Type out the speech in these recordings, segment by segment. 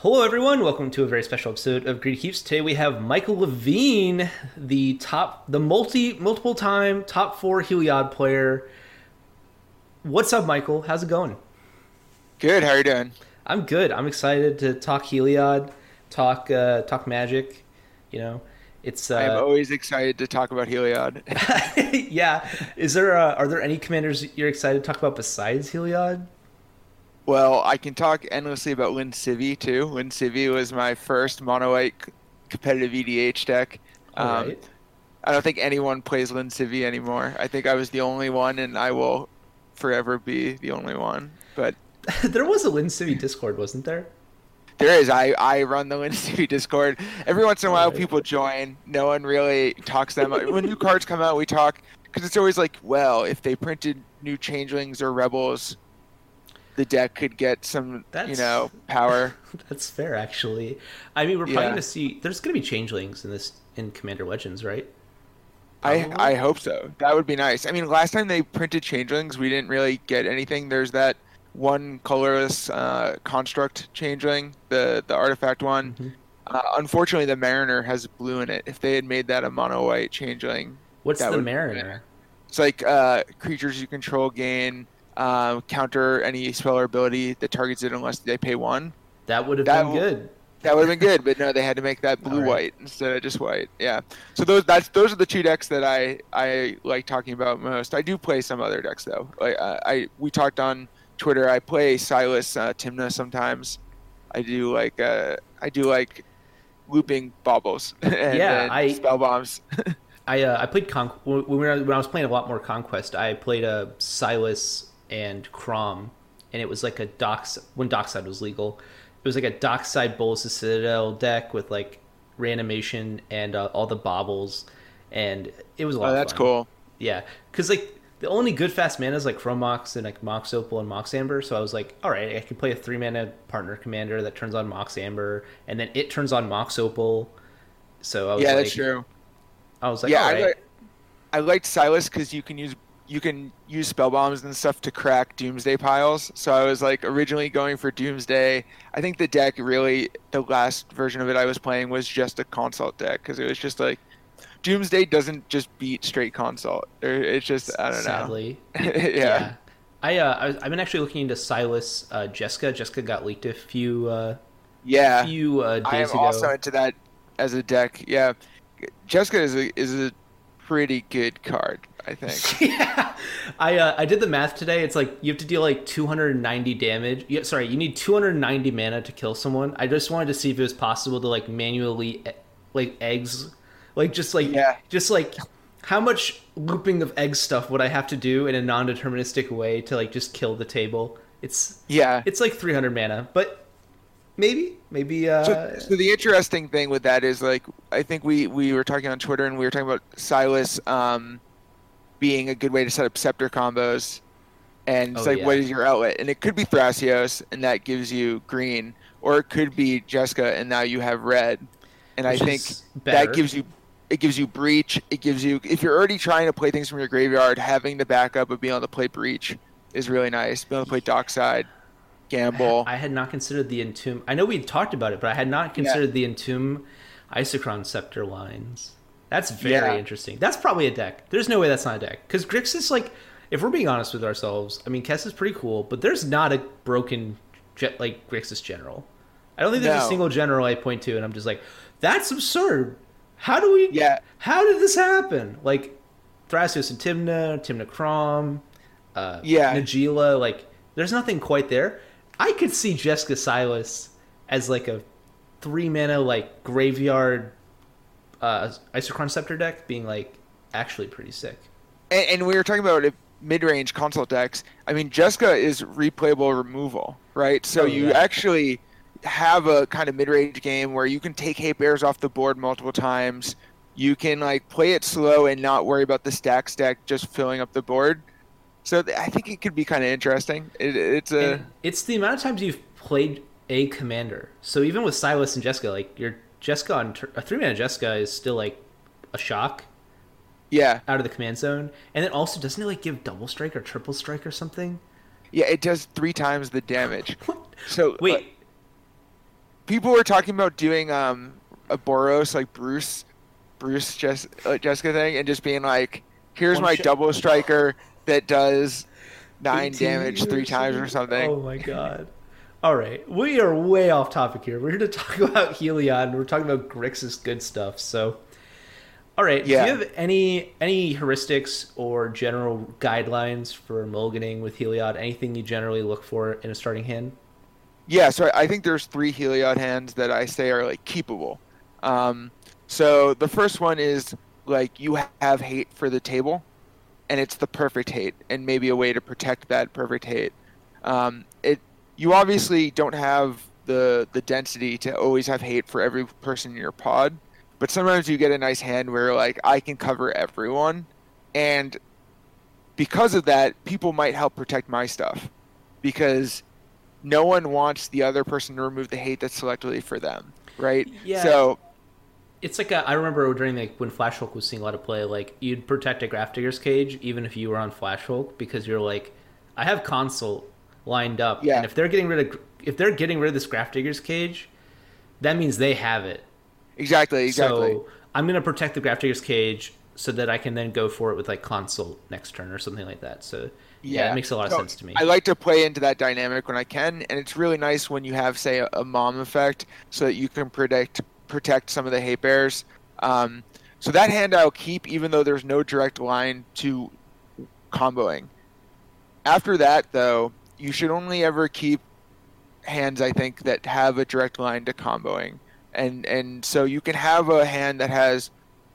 Hello, everyone. Welcome to a very special episode of Greedy Keeps. Today we have Michael Levine, the top, the multi, multiple time top four Heliod player. What's up, Michael? How's it going? Good. How are you doing? I'm good. I'm excited to talk Heliod, talk, uh, talk Magic. You know, it's. Uh, I'm always excited to talk about Heliod. yeah. Is there? Uh, are there any commanders you're excited to talk about besides Heliod? Well, I can talk endlessly about Lin Sivvi too. Lin Sivvi was my first mono white competitive EDH deck. Um, Alright. I don't think anyone plays Lin Sivvi anymore. I think I was the only one, and I will forever be the only one. But there was a Lin Sivvi Discord, wasn't there? there is. I, I run the Lin Sivvi Discord. Every once in a while, Alright. people join. No one really talks them. when new cards come out, we talk because it's always like, well, if they printed new changelings or rebels, the deck could get some, you know, power. That's fair, actually. I mean, we're probably Yeah. going to see. There's going to be changelings in this in Commander Legends, right? I Probably. I hope so. That would be nice. I mean, last time they printed changelings, we didn't really get anything. There's that one colorless uh, construct changeling, the the artifact one. Mhm. Uh, unfortunately, the Mariner has blue in it. If they had made that a mono white changeling, What's That the Mariner? it's like uh, creatures you control gain uh, counter any spell or ability that targets it unless they pay one. That would have That been w- good. That would have been good, but no, they had to make that blue Alright. white instead of just white. Yeah. So those that's those are the two decks that I I like talking about most. I do play some other decks though. Like uh, I we talked on Twitter. I play Silas uh, Tymna sometimes. I do like uh I do like looping baubles and, Yeah, I- spell bombs. I uh, I played Con- when, we were, when I was playing a lot more Conquest. I played a Silas and Kraum, and it was like a docks when Dockside was legal. It was like a Dockside Bolas's Citadel deck with like reanimation and uh, all the baubles, and it was a lot. oh, of that's cool. Yeah, because like the only good fast mana is like Chrome Mox and like Mox Opal and Mox Amber. So I was like, all right, I can play a three mana partner commander that turns on Mox Amber, and then it turns on Mox Opal. So I was Yeah, like, that's true. I was like, yeah, all I, like, I liked Silas because you can use you can use spell bombs and stuff to crack Doomsday piles. So I was like originally going for Doomsday. I think the deck really the last version of it I was playing was just a consult deck because it was just like Doomsday doesn't just beat straight consult. It's just I don't Sadly, know. yeah. I, uh, I I've been actually looking into Silas uh, Jessica. Jessica got leaked a few uh, Yeah. few uh, I days am ago. also into that as a deck. Yeah. Jessica is a is a pretty good card, I think. yeah, I uh, I did the math today. It's like you have to deal like 290 damage. Yeah, sorry, you need 290 mana to kill someone. I just wanted to see if it was possible to like manually like eggs, like just like Yeah. just like how much looping of egg stuff would I have to do in a non-deterministic way to like just kill the table? It's Yeah. it's like 300 mana, but maybe maybe uh So, so the interesting thing with that is like I think we we were talking on Twitter and we were talking about Silas um, being a good way to set up scepter combos, and it's Oh, like yeah. what is your outlet? And it could be Thrasios, and that gives you green, or it could be Jessica, and now you have red. And which I think that gives you it gives you breach. It gives you if you're already trying to play things from your graveyard, having the backup of being able to play breach is really nice. Being able to play dockside, gamble. I had not considered the entomb. I know we talked about it, but I had not considered the entomb Isochron scepter lines. That's very Yeah. interesting. That's probably a deck. There's no way that's not a deck because Grix is like, if we're being honest with ourselves, I mean, Kess is pretty cool, but there's not a broken jet like Grixis general. I don't think there's a single general I point to, and I'm just like, that's absurd. How do we? Yeah. How did this happen? Like, Thrasios and Tymna, Tymna Kraum, uh, Yeah. Najila. Like, there's nothing quite there. I could see Jessica Silas as like a three mana like graveyard uh, Isochron Scepter deck being like actually pretty sick. And, and we were talking about mid-range consult decks. I mean, Jessica is replayable removal, right? So Oh, you yeah. actually have a kind of mid-range game where you can take hate bears off the board multiple times. You can like play it slow and not worry about the stack stack just filling up the board. So th- I think it could be kind of interesting. It, it's a And it's the amount of times you've played a commander. So even with Silas and Jessica, like your Jessica on tur- a three mana Jessica is still like a shock yeah out of the command zone, and then also doesn't it like give double strike or triple strike or something? yeah it does three times the damage. So Wait, uh, people were talking about doing um a Boros like Bruce, Bruce Jess, uh, Jessica thing, and just being like, here's One my shot- double striker that does nine 18 damage three times or something. Oh my god. All right, we are way off topic here. We're here to talk about Heliod, and we're talking about Grixis good stuff. So, all right, Yeah. do you have any any heuristics or general guidelines for mulliganing with Heliod? Anything you generally look for in a starting hand? Yeah, so I I think there's three Heliod hands that I say are like keepable. Um, so the first one is like you have hate for the table, and it's the perfect hate, and maybe a way to protect that perfect hate. Um, it you obviously don't have the the density to always have hate for every person in your pod, but sometimes you get a nice hand where like I can cover everyone, and because of that, people might help protect my stuff because no one wants the other person to remove the hate that's selectively for them, right? Yeah. So It's like a, I remember during like when Flash Hulk was seeing a lot of play, like you'd protect a Grafdigger's cage even if you were on Flash Hulk because you're like, I have consult lined up, Yeah. and if they're getting rid of if they're getting rid of this Grafdigger's cage, that means they have it. exactly, exactly. So I'm gonna protect the Grafdigger's cage so that I can then go for it with like consult next turn or something like that. So yeah, it makes a lot of sense to me. I like to play into that dynamic when I can, and it's really nice when you have, say, a, a mom effect, so that you can predict protect some of the hate bears. Um, so that hand I'll keep, even though there's no direct line to comboing. After that, though, you should only ever keep hands I think that have a direct line to comboing, and and so you can have a hand that has,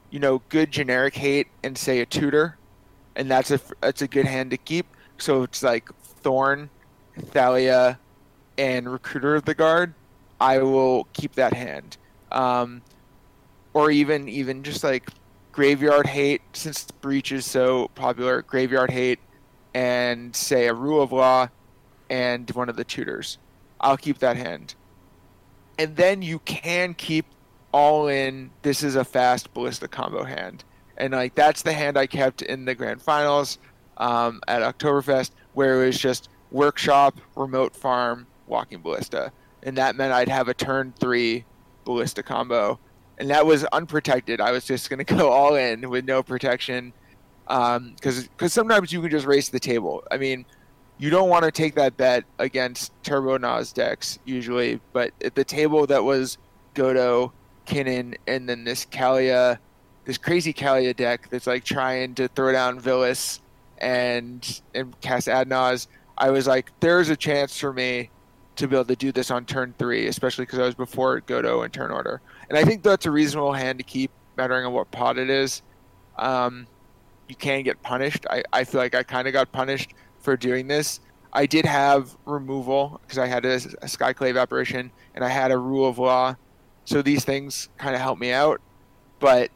you know, good generic hate and say a tutor, and that's a that's a good hand to keep. So it's like Thorn, Thalia, and Recruiter of the Guard. I will keep that hand, um, or even even just like Graveyard Hate since Breach is so popular. Graveyard Hate, and say a Rule of Law, and one of the tutors. I'll keep that hand. And then you can keep all in. This is a fast ballista combo hand, and like that's the hand I kept in the grand finals um, at Oktoberfest, where it was just workshop, remote farm, walking ballista, and that meant I'd have a turn three ballista combo, and that was unprotected. I was just gonna go all in with no protection, um, because because sometimes you can just race the table. I mean, you don't want to take that bet against Turbo Nas decks usually, but at the table that was Godo, Kinnan, and then this Kalia, this crazy Kalia deck that's like trying to throw down Villas and and cast Adnaz, I was like, there's a chance for me to be able to do this on turn three, especially because I was before Godo and turn order, and I think that's a reasonable hand to keep, mattering on what pot it is. Um, you can get punished. I, I feel like I kind of got punished for doing this. I did have removal because I had a, a Skyclave apparition and I had a rule of law, so these things kind of helped me out. But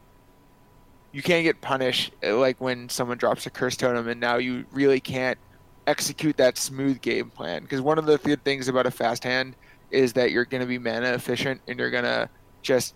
you can't get punished like when someone drops a curse totem and now you really can't execute that smooth game plan. Because one of the good things about a fast hand is that you're going to be mana efficient and you're going to just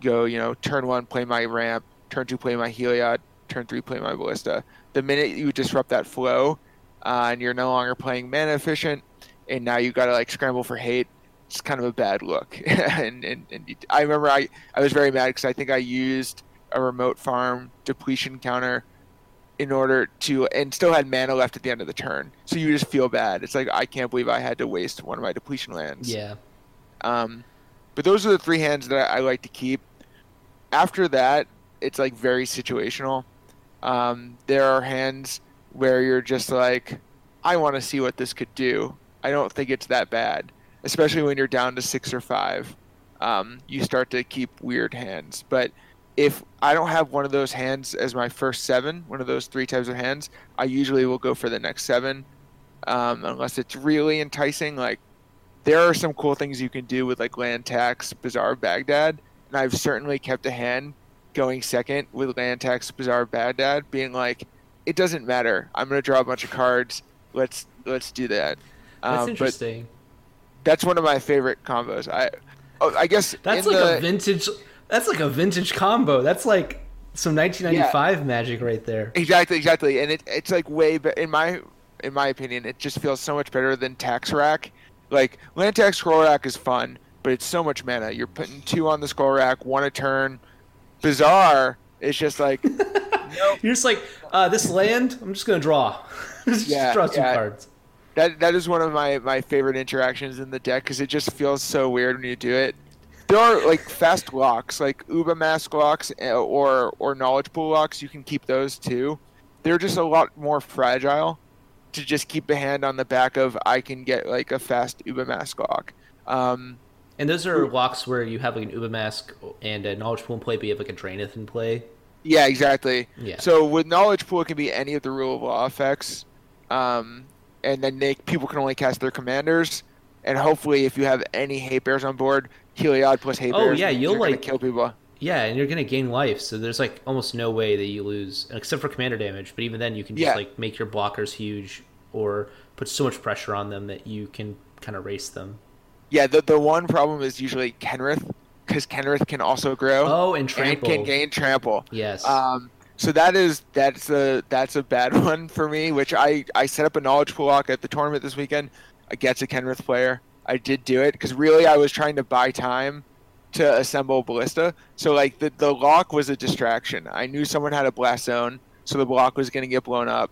go you know turn one play my ramp turn two play my heliod turn three play my ballista. The minute you disrupt that flow uh, and you're no longer playing mana efficient and now you got to like scramble for hate it's kind of a bad look. And, and, and i remember i, I was very mad because i think i used a remote farm depletion counter in order to and still had mana left at the end of the turn so you just feel bad it's like i can't believe i had to waste one of my depletion lands yeah. um, but those are the three hands that I, I like to keep. After that, it's like very situational. Um, there are hands where you're just like, I want to see what this could do. I don't think it's that bad, especially when you're down to six or five. Um, you start to keep weird hands. But if I don't have one of those hands as my first seven, one of those three types of hands, I usually will go for the next seven, um, unless it's really enticing. Like there are some cool things you can do with like land tax, Bazaar Baghdad, and I've certainly kept a hand going second with land tax, Bazaar Baghdad, being like, it doesn't matter. I'm gonna draw a bunch of cards. Let's let's do that. That's Um, but interesting. that's one of my favorite combos. I oh, I guess That's like the, a vintage. That's like a vintage combo. That's like some 1995 magic right there. Exactly, exactly, and it, it's like way be- in my in my opinion, it just feels so much better than Tax Rack. Like Land Tax Scroll Rack is fun, but it's so much mana. You're putting two on the Scroll Rack, one a turn. Bazaar. It's just like nope. You're just like uh, this land. I'm just gonna draw. just Yeah, draw some yeah. cards. that that is one of my my favorite interactions in the deck because it just feels so weird when you do it. There are like fast locks, like Uba Mask locks eh, or or Knowledge Pool locks. You can keep those too. They're just a lot more fragile to just keep a hand on the back of. I can get like a fast Uba Mask lock. Um, And those are locks where you have like an Uba Mask and a Knowledge Pool in play, but you have like a Drannith in play. yeah, exactly. Yeah. So with Knowledge Pool, it can be any of the rule of law effects, um, and then they, people can only cast their commanders. And hopefully, if you have any hate bears on board, Heliod plus hate Oh, bears. yeah, you'll, like- kill people. Yeah, and you're gonna gain life, so there's like almost no way that you lose, except for commander damage. But even then, you can just Yeah. like make your blockers huge, or put so much pressure on them that you can kind of race them. Yeah, the the one problem is usually Kenrith, because Kenrith can also grow Oh, and trample and can gain trample. Yes. Um, so that is that's a that's a bad one for me. Which I I set up a knowledge pool lock at the tournament this weekend against a Kenrith player. I did do it because really I was trying to buy time to assemble ballista. So like the the lock was a distraction. I knew someone had a blast zone, so the block was going to get blown up.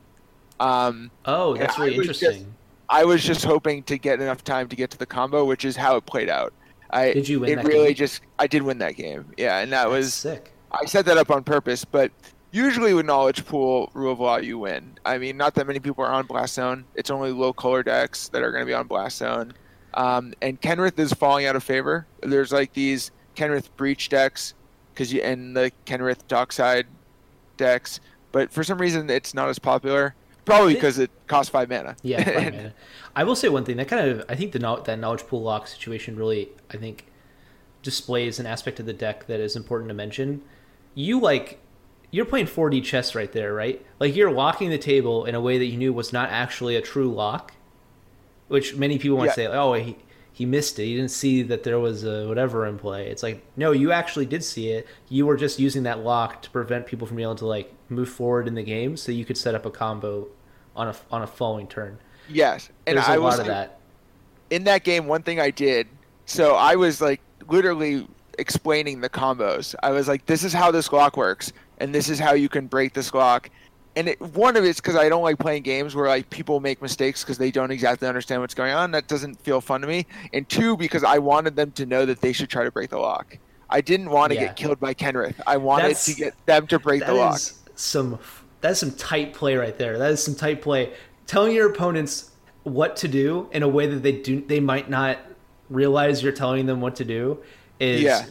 Um, oh, that's I really just- interesting. I was just hoping to get enough time to get to the combo, which is how it played out. I Did you win it that really game? just I did win that game. Yeah, and that That's was sick. I set that up on purpose, but usually with knowledge pool rule of law you win. I mean, not that many people are on blast zone. It's only low color decks that are going to be on blast zone. Um, and Kenrith is falling out of favor. There's like these Kenrith breach decks because you and the Kenrith dockside decks, but for some reason it's not as popular. Probably because it costs five mana. Yeah, five mana. I will say one thing that kind of I think the that knowledge pool lock situation really I think displays an aspect of the deck that is important to mention. You like you're playing 4D chess right there, right? Like you're locking the table in a way that you knew was not actually a true lock, which many people might Yeah. say, "Oh, he he missed it. He didn't see that there was a whatever in play." It's like, no, you actually did see it. You were just using that lock to prevent people from being able to like move forward in the game, so you could set up a combo on a on a following turn. Yes, and There's a I will lot of that. in that game, one thing I did, so I was like literally explaining the combos. I was like, this is how this lock works, and this is how you can break this lock. And it, one of it's because I don't like playing games where like people make mistakes because they don't exactly understand what's going on. That doesn't feel fun to me. And two, because I wanted them to know that they should try to break the lock. I didn't want to Yeah. get killed by Kenrith. I wanted That's- to get them to break the lock. is some that's some tight play right there. That is some tight play. Telling your opponents what to do in a way that they do they might not realize you're telling them what to do is Yeah.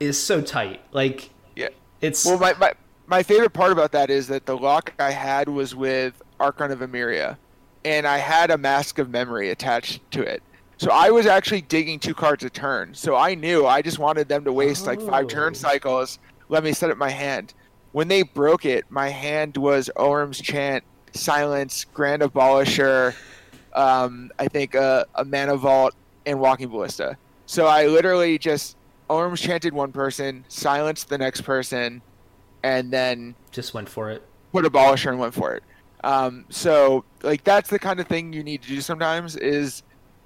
is so tight. Like Yeah. it's Well, my, my, my favorite part about that is that the lock I had was with Archon of Emeria, and I had a Mask of Memory attached to it. So I was actually digging two cards a turn. So I knew I just wanted them to waste like five turn Oh. cycles. Let me set up my hand. When they broke it, my hand was Orim's Chant, Silence, Grand Abolisher, um, I think uh, a Mana Vault, and Walking Ballista. So I literally just Orim's chanted one person, silenced the next person, and then just went for it. put a Abolisher and went for it. Um, so like that's the kind of thing you need to do sometimes is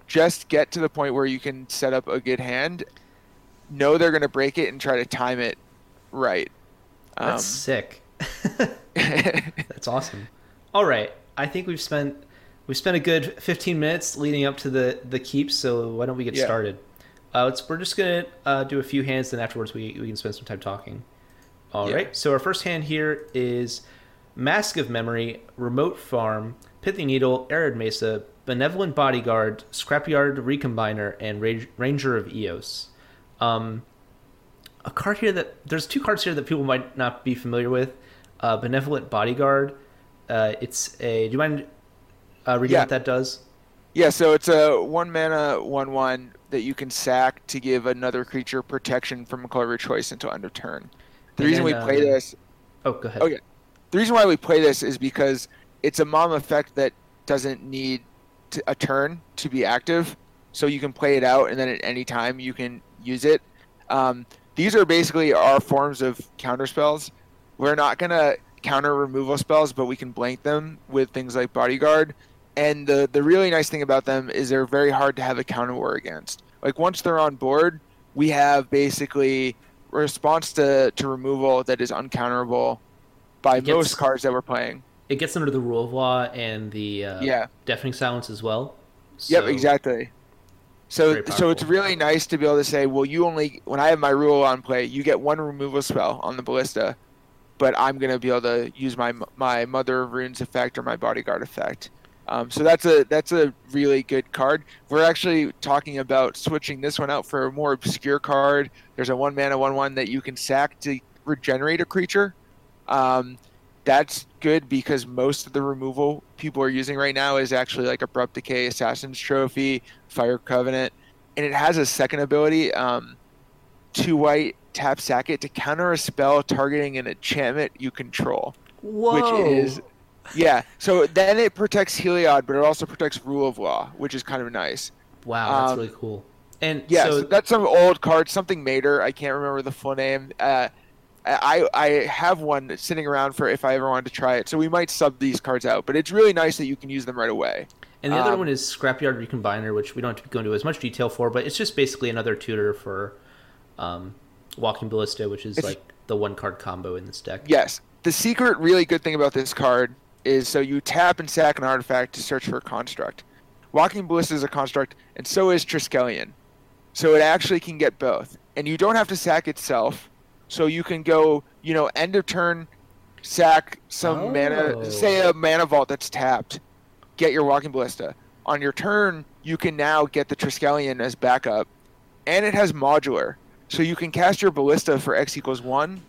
just get to the point where you can set up a good hand, know they're gonna break it, and try to time it right. Um, That's sick. That's awesome. All right, I think we've spent we've spent a good 15 minutes leading up to the the keep. So why don't we get Yeah. started? Uh, we're just gonna uh, do a few hands, then afterwards we we can spend some time talking. All right. So our first hand here is Mask of Memory, Remote Farm, Pithing Needle, Arid Mesa, Benevolent Bodyguard, Scrapyard Recombiner, and Rang- Ranger of Eos. Um, a card here that there's two cards here that people might not be familiar with. Uh, Benevolent Bodyguard. Uh, it's a. Do you mind uh, reading Yeah. what that does? Yeah, so it's a one mana one one that you can sack to give another creature protection from a color of your choice until end of turn. The And reason we play uh, this Oh, go ahead. Okay. the reason why we play this is because it's a mom effect that doesn't need to, a turn to be active, so you can play it out, and then at any time you can use it. Um, these are basically our forms of counter spells. We're not gonna counter removal spells, but we can blank them with things like bodyguard. And the the really nice thing about them is they're very hard to have a counter war against. Like once they're on board, we have basically response to, to removal that is uncounterable by gets- most cards that we're playing. It gets under the rule of law and the uh, Yeah. deafening silence as well. Yep, exactly. So so it's really nice to be able to say, well, you only when I have my rule on play, you get one removal spell on the ballista, but I'm gonna be able to use my my mother of runes effect or my bodyguard effect. Um, so that's a that's a really good card. We're actually talking about switching this one out for a more obscure card. There's a one mana one one that you can sack to regenerate a creature. Um, that's good because most of the removal people are using right now is actually like abrupt decay, assassin's trophy, fire covenant, and it has a second ability, um, two white tap sack it to counter a spell targeting an enchantment you control, Whoa. which is yeah. So then it protects Heliod, but it also protects Rule of Law, which is kind of nice. wow, that's um, really cool. And Yeah, so, so that's some old card, something Mater. I can't remember the full name. Uh, I I have one sitting around for if I ever wanted to try it. So we might sub these cards out, but it's really nice that you can use them right away. and the other um, one is Scrapyard Recombiner, which we don't have to go into as much detail for, but it's just basically another tutor for um, Walking Ballista, which is like the one card combo in this deck. Yes, the secret really good thing about this card is so you tap and sack an artifact to search for a construct. Walking Ballista is a construct, and so is Triskelion. So it actually can get both, and you don't have to sack itself. So you can go, you know, end of turn, sack some Oh. mana, say a mana vault that's tapped, get your Walking Ballista. On your turn, you can now get the Triskelion as backup, and it has modular, so you can cast your Ballista for X equals one,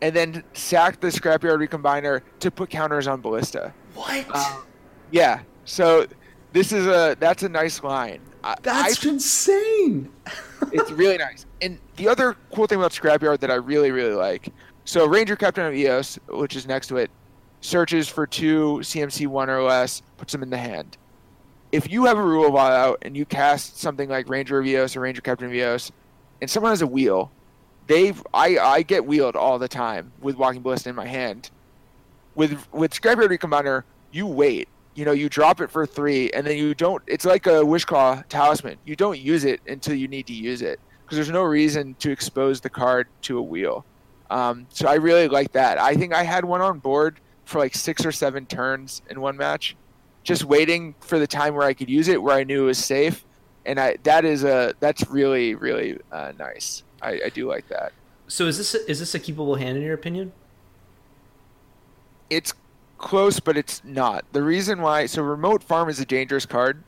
and then sack the Scrapyard Recombiner to put counters on Ballista. What? Um, yeah, so this is a that's a nice line. I- that's I insane. it's really nice. And the other cool thing about Scrapyard that I really, really like so Ranger Captain of EOS, which is next to it, searches for two CMC one or less, puts them in the hand. If you have a rule of out and you cast something like Ranger of EOS or Ranger Captain of EOS, and someone has a wheel, they've I, I get wheeled all the time with Walking Ballista in my hand. With with Scrapyard Recombiner, you wait. You know, you drop it for three, and then you don't. It's like a Wishclaw talisman. You don't use it until you need to use it because there's no reason to expose the card to a wheel. Um, so I really like that. I think I had one on board for like six or seven turns in one match, just waiting for the time where I could use it, where I knew it was safe, and I that is a that's really really uh, nice. I, I do like that. So is this is this a keepable hand in your opinion? It's close, but it's not. The reason why so remote farm is a dangerous card.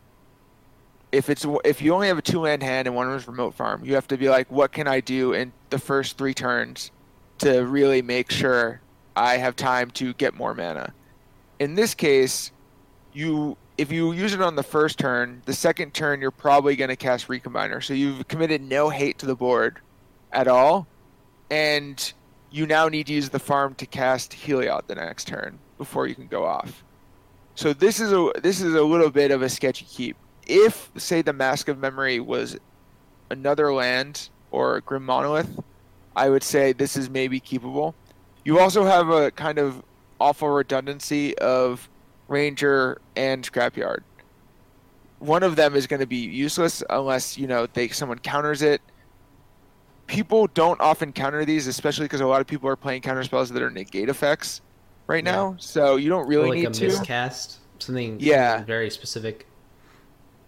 If it's if you only have a two land hand and one is remote farm, you have to be like, what can I do in the first three turns to really make sure I have time to get more mana. In this case, you if you use it on the first turn, the second turn you're probably going to cast Recombiner. So you've committed no hate to the board at all, and you now need to use the farm to cast Heliod the next turn before you can go off. So this is a this is a little bit of a sketchy keep. If say the Mask of Memory was another land or Grim Monolith, I would say this is maybe keepable. You also have a kind of awful redundancy of Ranger and Scrapyard. One of them is going to be useless unless you know they someone counters it. People don't often counter these, especially because a lot of people are playing counter spells that are negate effects right Yeah. now. So you don't Or really like need a to. miscast, something, Yeah. something very specific.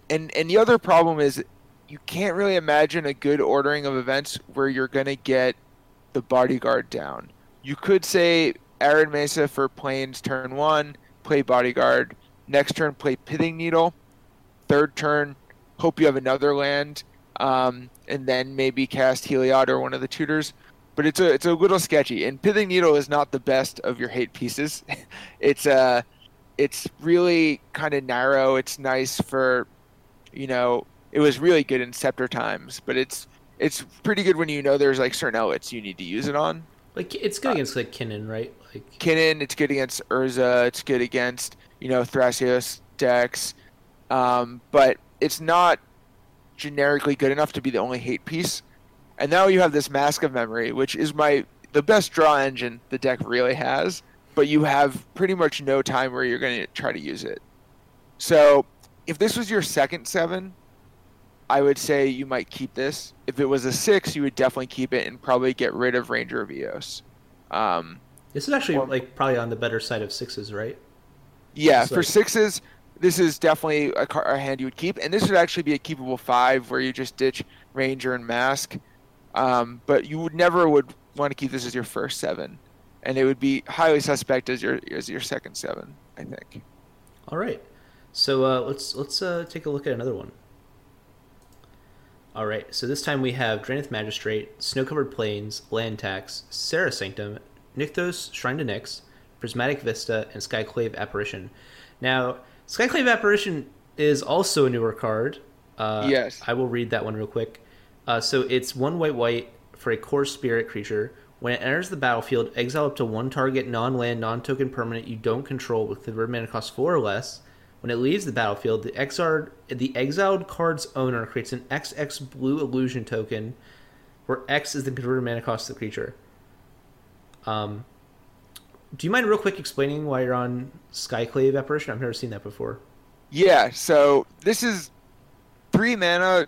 and and the other problem is you can't really imagine a good ordering of events where you're gonna get the bodyguard down. You could say Arid Mesa for planes turn one, play bodyguard. Next turn, play Pithing Needle. Third turn, hope you have another land, um, and then maybe cast Heliod or one of the tutors. But it's a it's a little sketchy, and Pithing Needle is not the best of your hate pieces. it's uh it's really kind of narrow. It's nice for you know, it was really good in Scepter times, but it's it's pretty good when you know there's like certain outlets you need to use it on. Like it's good against like Kinnan, right? Like Kinnan, it's good against Urza, it's good against you know Thrasios decks, um, but it's not generically good enough to be the only hate piece. And now you have this Mask of Memory, which is my the best draw engine the deck really has, but you have pretty much no time where you're going to try to use it. So if this was your second seven, I would say you might keep this. If it was a six, you would definitely keep it and probably get rid of Ranger of Eos. Um, this is actually well, like probably on the better side of sixes, right? Yeah, for sixes, this is definitely a, car, a, hand you would keep, and this would actually be a keepable five where you just ditch Ranger and Mask. Um, but you would never would want to keep this as your first seven, and it would be highly suspect as your as your second seven. I think. All right, so uh, let's let's uh, take a look at another one. All right, so this time we have Drannith Magistrate, Snow-Covered Plains, Land Tax, Serra Sanctum, Nykthos, Shrine to Nyx, Prismatic Vista, and Skyclave Apparition. Now, Skyclave Apparition is also a newer card. Uh, yes. I will read that one real quick. Uh, so it's one white white for a core spirit creature. When it enters the battlefield, exile up to one target non land, non token permanent you don't control with the mana cost four or less. When it leaves the battlefield, the exiled, the exiled card's owner creates an XX blue illusion token, where X is the converted mana cost of the creature. Um, do you mind real quick explaining why you're on Skyclave Apparition? I've never seen that before. Yeah, so this is three mana,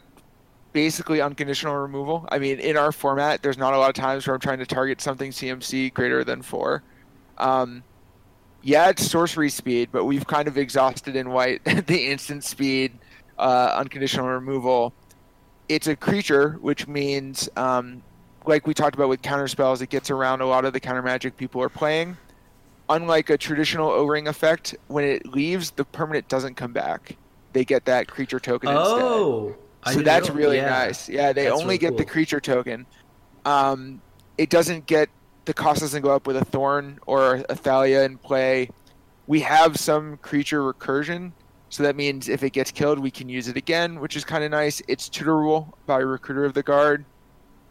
basically unconditional removal. I mean, in our format, there's not a lot of times where I'm trying to target something CMC greater than four. Um, yeah, it's sorcery speed, but we've kind of exhausted in white the instant speed, uh, unconditional removal. It's a creature, which means, um, like we talked about with counter spells, it gets around a lot of the counter magic people are playing. Unlike a traditional O ring effect, when it leaves, the permanent doesn't come back. They get that creature token oh, instead. So that's know. really yeah. nice. Yeah, they that's only really get cool. the creature token. Um, it doesn't get the cost doesn't go up with a Thorn or a Thalia in play. We have some creature recursion, so that means if it gets killed, we can use it again, which is kind of nice. It's tutorable by Recruiter of the Guard.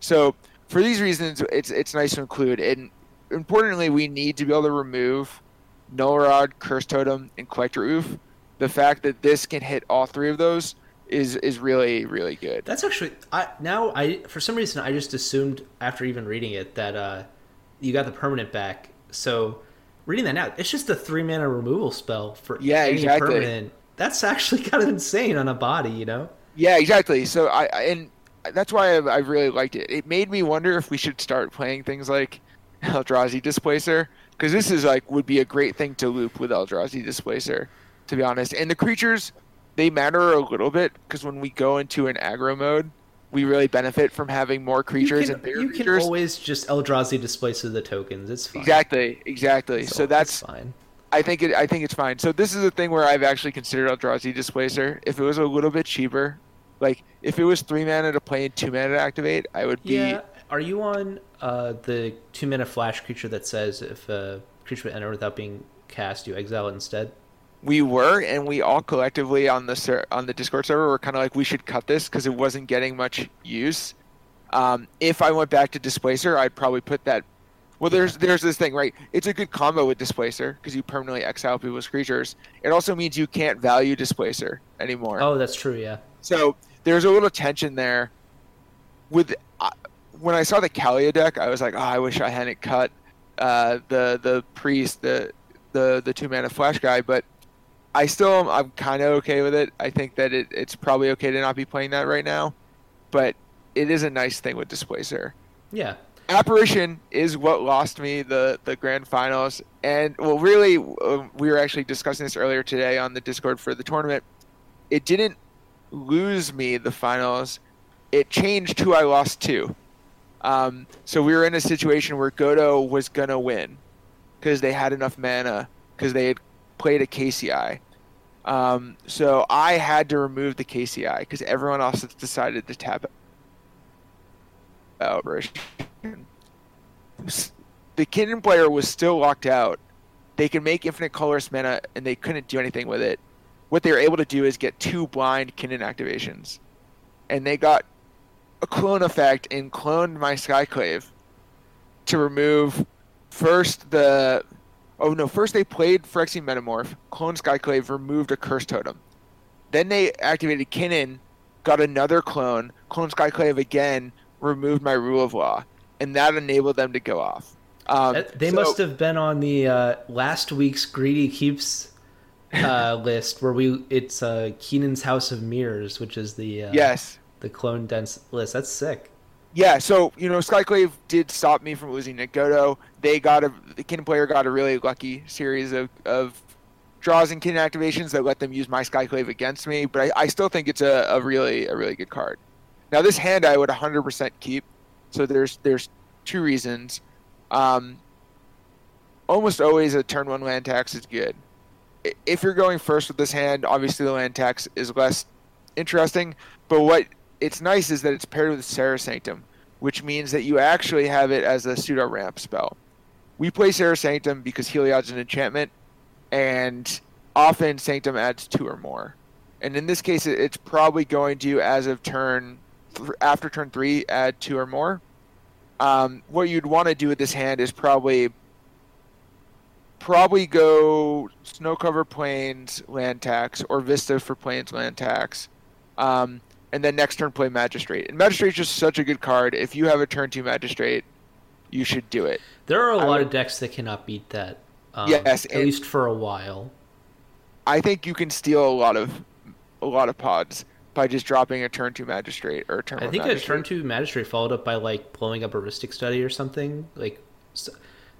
So for these reasons, it's it's nice to include. And importantly, we need to be able to remove Null Rod, Curse Totem, and Collector Ouphe. The fact that this can hit all three of those is is really really good. That's actually I now I for some reason I just assumed after even reading it that uh, you got the permanent back. So reading that now, it's just a three mana removal spell for yeah, any exactly. permanent. That's actually kind of insane on a body, you know? Yeah, exactly. So I and that's why I, I really liked it. It made me wonder if we should start playing things like Eldrazi Displacer because this is like would be a great thing to loop with Eldrazi Displacer, to be honest. And the creatures, they matter a little bit because when we go into an aggro mode, we really benefit from having more creatures can, and bigger you creatures. can always just Eldrazi Displacer the tokens. It's fine. Exactly, exactly. so that's fine. I think it. I think it's fine. So this is a thing where I've actually considered Eldrazi Displacer. If it was a little bit cheaper, like if it was three mana to play and two mana to activate, I would be. Yeah. Are you on uh, the two mana flash creature that says if a creature would enter without being cast, you exile it instead? we were and we all collectively on the ser- on the discord server were kind of like we should cut this because it wasn't getting much use. Um, if i went back to displacer i'd probably put that well there's there's this thing right? It's a good combo with displacer because you permanently exile people's creatures. It also means you can't value displacer anymore. Oh that's true yeah. So there's a little tension there with when i saw the Kalia deck i was like oh i wish i hadn't cut uh, the the priest the the the two mana flash guy but I still I'm kind of okay with it. I think that it, it's probably okay to not be playing that right now, but it is a nice thing with Displacer. Yeah. Apparition is what lost me the the grand finals, and well, really, uh, we were actually discussing this earlier today on the Discord for the tournament. It didn't lose me the finals; it changed who I lost to. Um, so we were in a situation where Godo was gonna win because they had enough mana because they had played a KCI. Um, so I had to remove the KCI because everyone else decided to tap out. The Kinnan player was still locked out. They could make infinite colorless mana and they couldn't do anything with it. What they were able to do is get two blind Kinnan activations. And they got a clone effect and cloned my Skyclave to remove first the Oh no! First they played Phyrexian Metamorph, Clone Skyclave, removed a Curse Totem. Then they activated Kinnan, got another clone, Clone Skyclave again, removed my Rule of Law, and that enabled them to go off. Um, they so, must have been on the uh, last week's Greedy Keeps uh, list where we it's uh, Kinnan's House of Mirrors, which is the uh, yes the clone dense list. That's sick. Yeah, so you know, Skyclave did stop me from losing Nick. They got a the Kin player got a really lucky series of, of draws and Kin activations that let them use my Skyclave against me, but I, I still think it's a, a really a really good card. Now this hand I would 100% keep. So there's there's two reasons. Um, almost always a turn one land tax is good. If you're going first with this hand, obviously the land tax is less interesting. But what it's nice is that it's paired with Serra Sanctum, which means that you actually have it as a pseudo ramp spell. We play Serra Sanctum because Heliod's an enchantment, and often Sanctum adds two or more. And in this case, it's probably going to, as of turn after turn three, add two or more. Um, what you'd want to do with this hand is probably probably go snow cover plains land tax or vista for plains land tax um, and then next turn play magistrate and magistrate is just such a good card if you have a turn two magistrate you should do it there are a I lot would, of decks that cannot beat that um, yes at least for a while i think you can steal a lot of a lot of pods by just dropping a turn two magistrate or a turn. I think magistrate. a turn two magistrate followed up by like blowing up a Rhystic Study or something. Like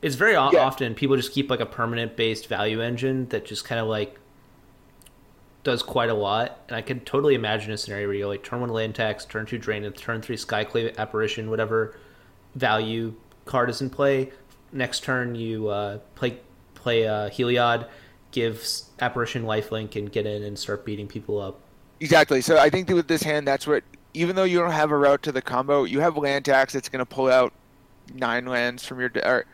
it's very yeah. often people just keep like a permanent based value engine that just kind of like does quite a lot. And I can totally imagine a scenario where you like turn one land tax, turn two drain, and turn three skyclave apparition, whatever value card is in play. Next turn you uh, play play uh, Heliod, gives apparition lifelink, and get in and start beating people up. Exactly. So I think that with this hand, that's what. Even though you don't have a route to the combo, you have land tax that's going to pull out nine lands from your de- or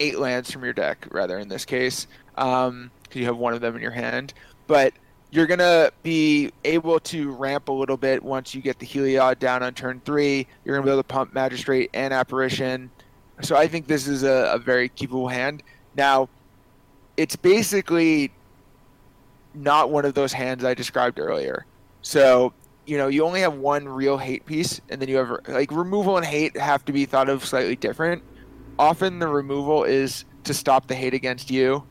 eight lands from your deck, rather in this case, because um, you have one of them in your hand. But you're gonna be able to ramp a little bit once you get the Heliod down on turn three. You're gonna be able to pump Magistrate and Apparition. So I think this is a, a very keepable hand. Now, it's basically not one of those hands I described earlier. So you know you only have one real hate piece, and then you have like removal and hate have to be thought of slightly different often the removal is to stop the hate against you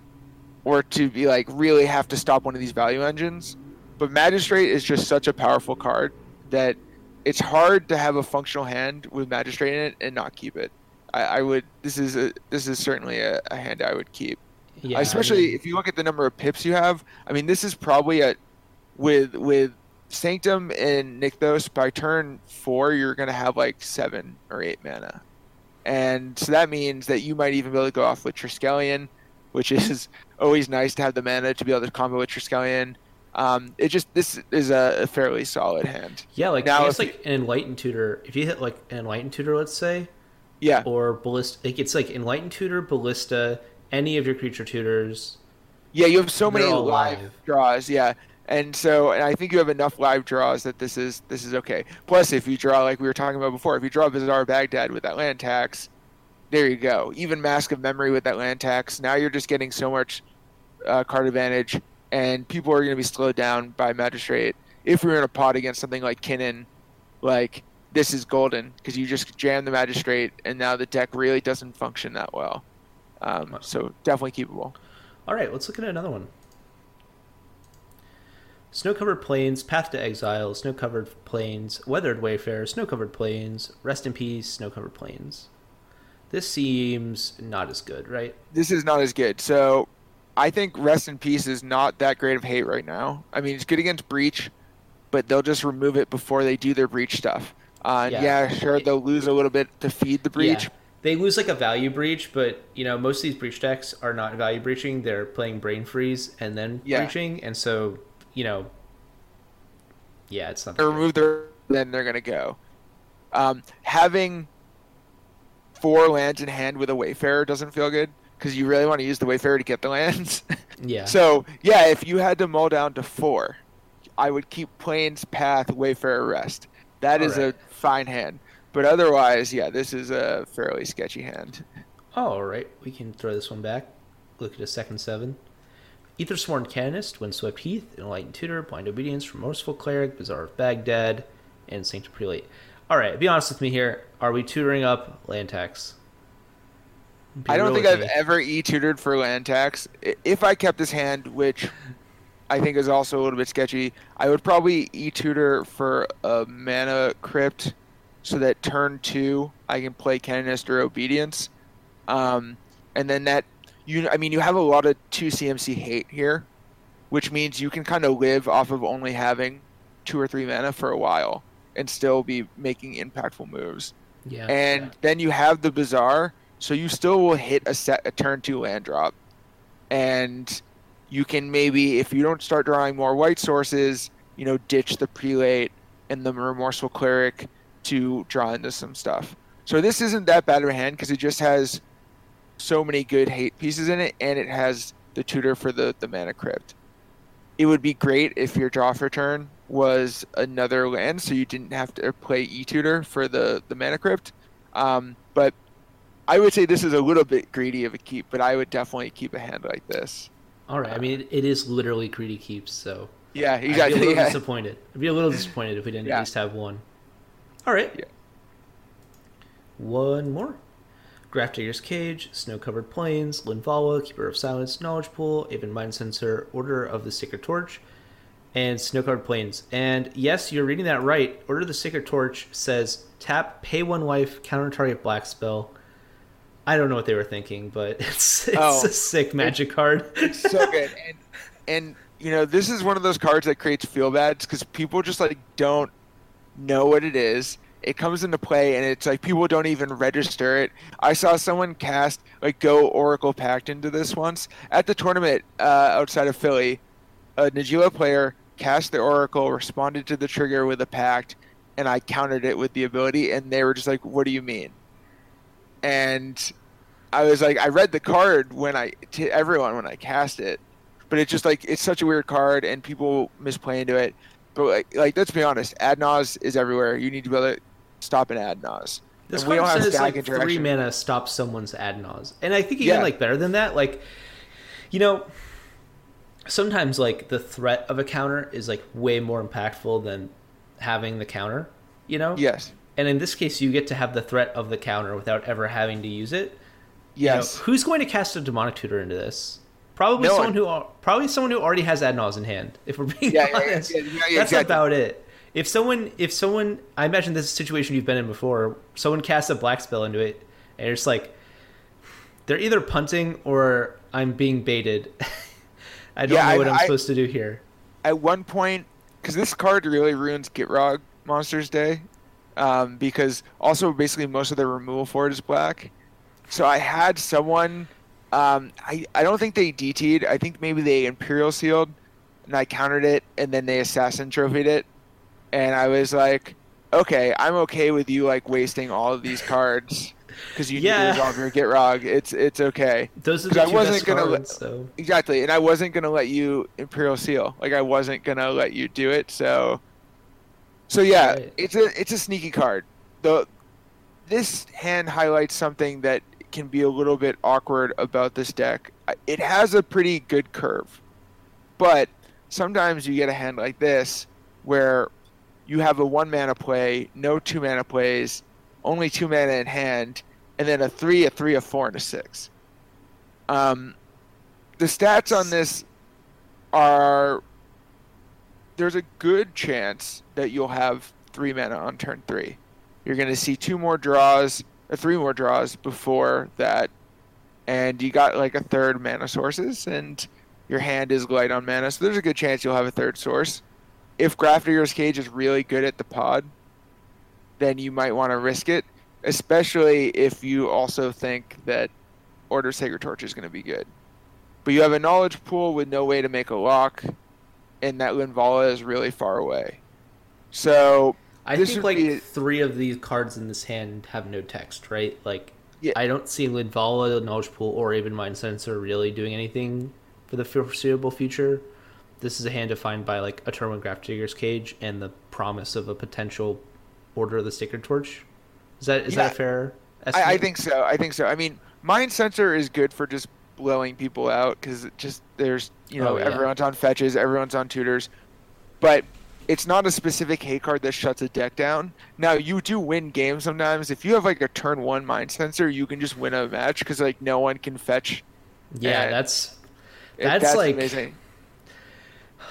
or to be like really have to stop one of these value engines. But Magistrate is just such a powerful card that it's hard to have a functional hand with Magistrate in it and not keep it. I, I would. This is a. This is certainly a, a hand I would keep. Yeah, Especially I mean, if you look at the number of pips you have. I mean, this is probably a with with Sanctum and Nykthos by turn four, you're gonna have like seven or eight mana and so that means that you might even be able to go off with Triskelion, which is always nice to have the mana to be able to combo with Triskelion. Um, it just this is a, fairly solid hand. Yeah, like now it's like an enlightened tutor. If you hit like an enlightened tutor, let's say, yeah, or ballista, like it's like enlightened tutor, ballista, any of your creature tutors. Yeah, you have so many live, live draws. Yeah, and so and I think you have enough live draws that this is this is okay. Plus, if you draw like we were talking about before, if you draw Bazaar Baghdad with that land tax, there you go. Even Mask of Memory with that land tax. Now you're just getting so much uh, card advantage, and people are going to be slowed down by Magistrate. If we are in a pot against something like Kinnan, like this is golden because you just jam the Magistrate, and now the deck really doesn't function that well. Um, so definitely keepable. All right, let's look at another one. Snow covered plains, Path to Exile, snow covered plains, Weathered Wayfarer, snow covered plains, Rest in Peace, snow covered plains. This seems not as good, right? This is not as good. So I think Rest in Peace is not that great of hate right now. I mean, it's good against Breach, but they'll just remove it before they do their Breach stuff. Uh, yeah. yeah. sure, they'll lose a little bit to feed the Breach. Yeah. They lose like a value breach, but you know most of these breach decks are not value breaching. They're playing brain freeze and then yeah. breaching, and so you know, yeah, it's not. Remove their, then they're gonna go. Um, having four lands in hand with a Wayfarer doesn't feel good because you really want to use the Wayfarer to get the lands. yeah. So yeah, if you had to mull down to four, I would keep Plains Path Wayfarer Rest. That All is right. a fine hand. But otherwise, yeah, this is a fairly sketchy hand. All right, we can throw this one back. Look at a second seven. Aethersworn Canonist, Windswept Heath, Enlightened Tutor, Blind Obedience, Remorseful Cleric, Bazaar of Baghdad, and Sanctum Prelate. Alright, be honest with me here. Are we tutoring up land tax? I don't think I've me. ever e tutored for land tax. If I kept this hand, which I think is also a little bit sketchy. I would probably e-tutor for a mana crypt so that turn two I can play Canonist or Obedience. Um, and then that you I mean you have a lot of two CMC hate here, which means you can kind of live off of only having two or three mana for a while and still be making impactful moves. Yeah. And yeah. then you have the Bazaar, so you still will hit a set a turn two land drop. And you can maybe if you don't start drawing more white sources, you know, ditch the prelate and the remorseful cleric to draw into some stuff. So this isn't that bad of a hand because it just has so many good hate pieces in it, and it has the tutor for the the mana crypt. It would be great if your draw for turn was another land, so you didn't have to play e tutor for the the mana crypt. Um, but I would say this is a little bit greedy of a keep, but I would definitely keep a hand like this. All right. I mean, it is literally greedy keeps, so yeah, exactly. I'd be a little yeah. disappointed. I'd be a little disappointed if we didn't Yeah. at least have one. All right. Yeah. One more. Grafdigger's Cage, Snow Covered Plains, Linvala, Keeper of Silence, Knowledge Pool, Aven Mindcensor, Order of the Sacred Torch, and Snow Covered Plains. And yes, you're reading that right. Order of the Sacred Torch says tap, pay one life, counter target black spell. I don't know what they were thinking, but it's it's Oh. a sick magic card. so good. And and you know, this is one of those cards that creates feel bads because people just like don't know what it is. It comes into play and it's like people don't even register it. I saw someone cast like go Oracle Pact into this once at the tournament uh, outside of Philly. A Najeela player cast the Oracle, responded to the trigger with a Pact, and I countered it with the ability, and they were just like, "What do you mean?" And I was like, I read the card when I to everyone when I cast it, but it's just like it's such a weird card and people misplay into it. But like, like let's be honest, Adnaz is everywhere. You need to be able to stop an Adnaz. This And we don't have says like three mana stops someone's Adnaz, and I think even Yeah. like better than that. Like, you know, sometimes like the threat of a counter is like way more impactful than having the counter. You know. Yes. And in this case, you get to have the threat of the counter without ever having to use it. You know, Yes. who's going to cast a demonic tutor into this? Probably No someone one. who probably someone who already has Adnaz in hand. If we're being Yeah, honest, yeah, yeah, that's exactly. about it. If someone, if someone, I imagine this is a situation you've been in before. Someone casts a black spell into it, and it's like they're either punting or I'm being baited. I don't Yeah, know I- what I'm I- supposed to do here. At one point, because this card really ruins Gitrog Monsters Day, um, because also basically most of the removal for it is black. So I had someone. Um, I I don't think they DT'd. I think maybe they Imperial sealed, and I countered it, and then they Assassin trophied it, and I was like, okay, I'm okay with you like wasting all of these cards because you Yeah. need to resolve your Gitrog. It's it's okay. Those are the I two wasn't best gonna let- cards. So Exactly, and I wasn't gonna let you Imperial Seal. Like I wasn't gonna let you do it. So, so yeah, Right. it's a it's a sneaky card. The this hand highlights something that can be a little bit awkward about this deck. It has a pretty good curve, but sometimes you get a hand like this where you have a one mana play, no two mana plays, only two mana in hand, and then a three, a three, a four, and a six. Um, the stats on this are there's a good chance that you'll have three mana on turn three. You're going to see two more draws, or three more draws before that, and you got like a third mana sources, and your hand is light on mana, so there's a good chance you'll have a third source. If Grafdigger's Cage is really good at the pod, then you might want to risk it, especially if you also think that Order Sacred Torch is going to be good. But you have a knowledge pool with no way to make a lock, and that Linvala is really far away. So I think like be- three of these cards in this hand have no text, right? Like, Yeah. I don't see Linvala, Knowledge Pool, or even Mindcensor really doing anything for the foreseeable future. This is a hand defined by like a Terminal Grafdigger's Cage and the promise of a potential Order of the Sacred Torch. Is that is Yeah. that a fair? I, I think so. I think so. I mean, Mindcensor is good for just blowing people out because just there's you know Oh, yeah. everyone's on fetches, everyone's on tutors, but it's not a specific hate card that shuts a deck down. Now you do win games sometimes. If you have like a turn one Mindcensor, you can just win a match because like no one can fetch. Yeah, and- that's It- That's like- amazing.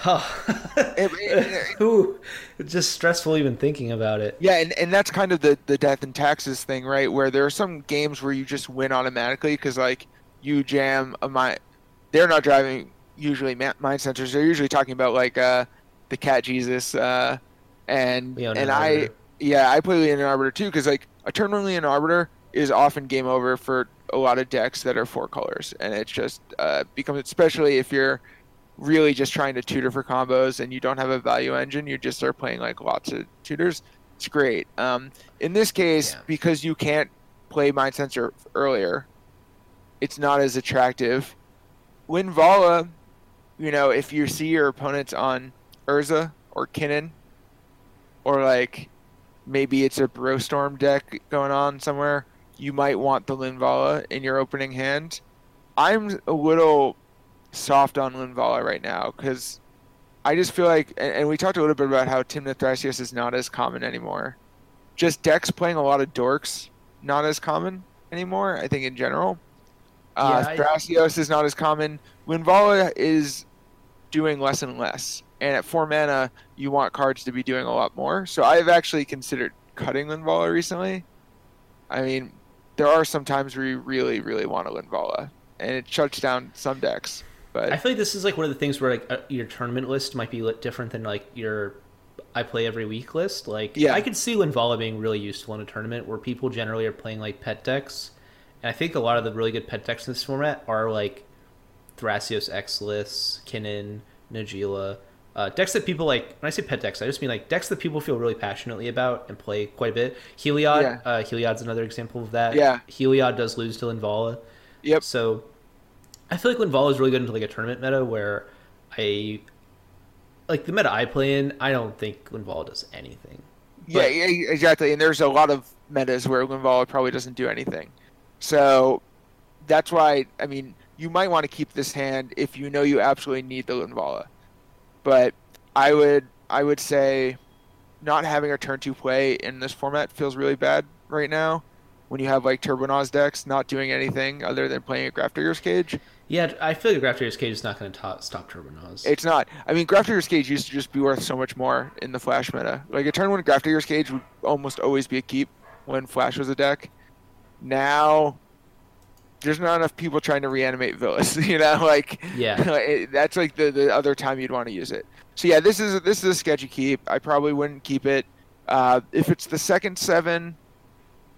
It- it- Ooh, it's just stressful even thinking about it. Yeah, and, and that's kind of the, the death and taxes thing, right? Where there are some games where you just win automatically because, like, you jam a mind. They're not driving usually ma- Mindcensors. They're usually talking about, like, uh, the Cat Jesus. Uh, and Leon and I, Arbiter. yeah, I play Leonin Arbiter too because, like, a turn one Leonin Arbiter is often game over for a lot of decks that are four colors. And it's just uh, becomes, especially if you're really just trying to tutor for combos and you don't have a value engine, you just are playing like lots of tutors. It's great. Um, in this case, Yeah. because you can't play Mindcensor earlier, it's not as attractive. Linvala, you know, if you see your opponents on Urza or Kinnan, or like maybe it's a Brostorm deck going on somewhere, you might want the Linvala in your opening hand. I'm a little soft on Linvala right now because I just feel like, and, and we talked a little bit about how Tymna Thrasios is not as common anymore. Just decks playing a lot of dorks, not as common anymore. I think in general, uh, Yeah, I- is not as common. Linvala is doing less and less, and at four mana, you want cards to be doing a lot more. So I've actually considered cutting Linvala recently. I mean, there are some times where you really, really want a Linvala, and it shuts down some decks. But I feel like this is like one of the things where like uh, your tournament list might be different than like your I play every week list. Like Yeah. I could see Linvala being really useful in a tournament where people generally are playing like pet decks, and I think a lot of the really good pet decks in this format are like Thrasios Exilus, Kinnan, Najeela. Uh, decks that people like. When I say pet decks, I just mean like decks that people feel really passionately about and play quite a bit. Heliod, Yeah. uh, Heliod's another example of that. Yeah. Heliod does lose to Linvala. yep, So I feel like Linvala is really good into like a tournament meta where I like the meta I play in. I don't think Linvala does anything. Yeah, But- yeah, exactly. And there's a lot of metas where Linvala probably doesn't do anything. So that's why, I mean, you might want to keep this hand if you know you absolutely need the Linvala. But I would, I would say, not having a turn two play in this format feels really bad right now. When you have like Turbonauz decks not doing anything other than playing a Grafdigger's Cage, Yeah, I feel like Grafter's Cage is not going to stop Turbonauz. It's not. I mean, Grafter's Cage used to just be worth so much more in the Flash meta. Like a turn one Grafter's Cage would almost always be a keep when Flash was a deck. Now, there's not enough people trying to reanimate Villas. You know, like Yeah. it- that's like the, the other time you'd want to use it. So yeah, this is this is a sketchy keep. I probably wouldn't keep it. Uh, if it's the second seven,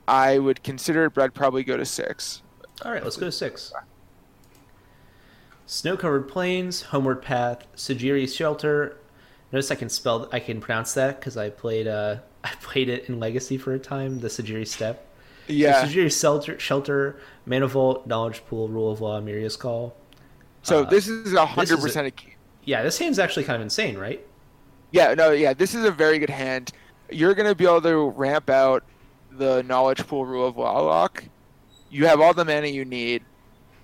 I would consider it, but I'd probably go to six. All right, let's go to six. Snow-covered plains, homeward path, Sejiri's shelter. Notice I can spell, I can pronounce that because I played, uh, I played it in Legacy for a time. The Sejiri Steppe. Yeah. The Sejiri Shelter, shelter, Mana Vault, Knowledge Pool, Rule of Law, Emeria's Call. So Uh, this is a hundred percent. Yeah, this hand's actually kind of insane, right? Yeah, no, yeah, this is a very good hand. You're gonna be able to ramp out the knowledge pool rule of law lock. You have all the mana you need.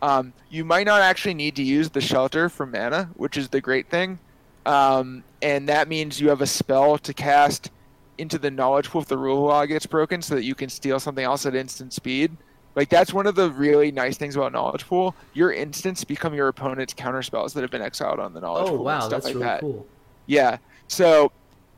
Um, you might not actually need to use the shelter for mana, which is the great thing. Um, and that means you have a spell to cast into the knowledge pool if the rule of law gets broken, so that you can steal something else at instant speed. Like that's one of the really nice things about knowledge pool. Your instants become your opponent's counter spells that have been exiled on the knowledge Oh pool. and wow, stuff that's like really that. cool. Yeah. So